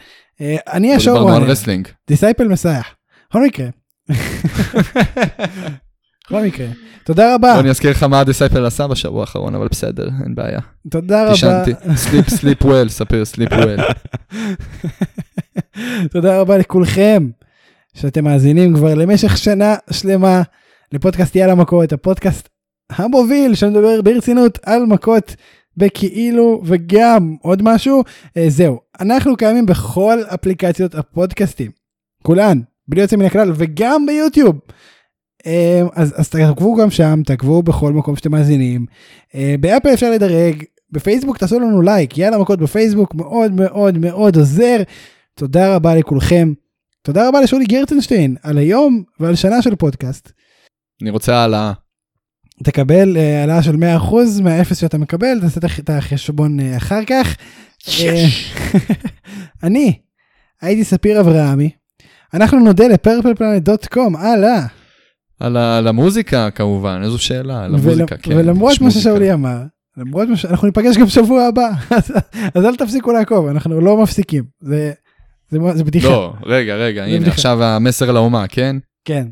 אה, אני השואו דיברנו על רסלינג. דיסייפל מסייח. בכל מקרה. בכל מקרה. תודה רבה. אני אזכיר לך מה הדיסייפל עשה בשבוע האחרון, אבל בסדר, אין בעיה. תודה רבה. תישנתי, סליפ סליפ וויל, ספיר סליפ וויל. תודה רבה לכולכם שאתם מאזינים כבר למשך שנה שלמה לפודקאסט יאללה מכות, הפודקאסט המוביל שמדבר ברצינות על מכות בכאילו וגם עוד משהו. אה, זהו, אנחנו קיימים בכל אפליקציות הפודקאסטים, כולן, בלי יוצא מן הכלל, וגם ביוטיוב. אה, אז, אז תעקבו גם שם, תעקבו בכל מקום שאתם מאזינים. אה, באפל אפשר לדרג, בפייסבוק תעשו לנו לייק, יאללה מכות בפייסבוק, מאוד מאוד מאוד עוזר. תודה רבה לכולכם. תודה רבה לשולי גרצנשטיין על היום ועל שנה של פודקאסט. אני רוצה העלאה. תקבל אה, העלאה של 100% מהאפס שאתה מקבל, תעשה את הח- את החשבון אה, אחר כך. אני הייתי ספיר אברהמי. אנחנו נודה לפרפלפלנט.קום, הלאה. על ה- על המוזיקה כמובן, איזו שאלה, על המוזיקה, כן. ולמרות מה. ששאולי אמר, למרות מה שאנחנו ניפגש גם שבוע הבא, אז- אל תפסיקו לעקוב, אנחנו לא מפסיקים. זה זה זה בדיחה. לא, רגע, רגע, הנה בדיחה. עכשיו המסר לאומה, כן? כן.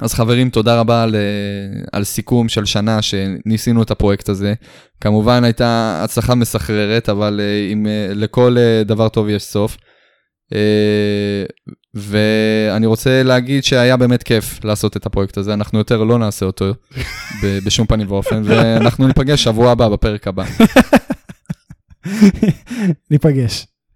אז חברים, תודה רבה על, אה, על סיכום של שנה שניסינו את הפרויקט הזה. כמובן הייתה הצלחה מסחררת, אבל אה, עם, אה, לכל דבר טוב יש סוף. ואני רוצה להגיד שהיה באמת כיף לעשות את הפרויקט הזה, אנחנו יותר לא נעשה אותו בשום פנים ואופן, ואנחנו ניפגש שבוע הבא בפרק הבא. ניפגש.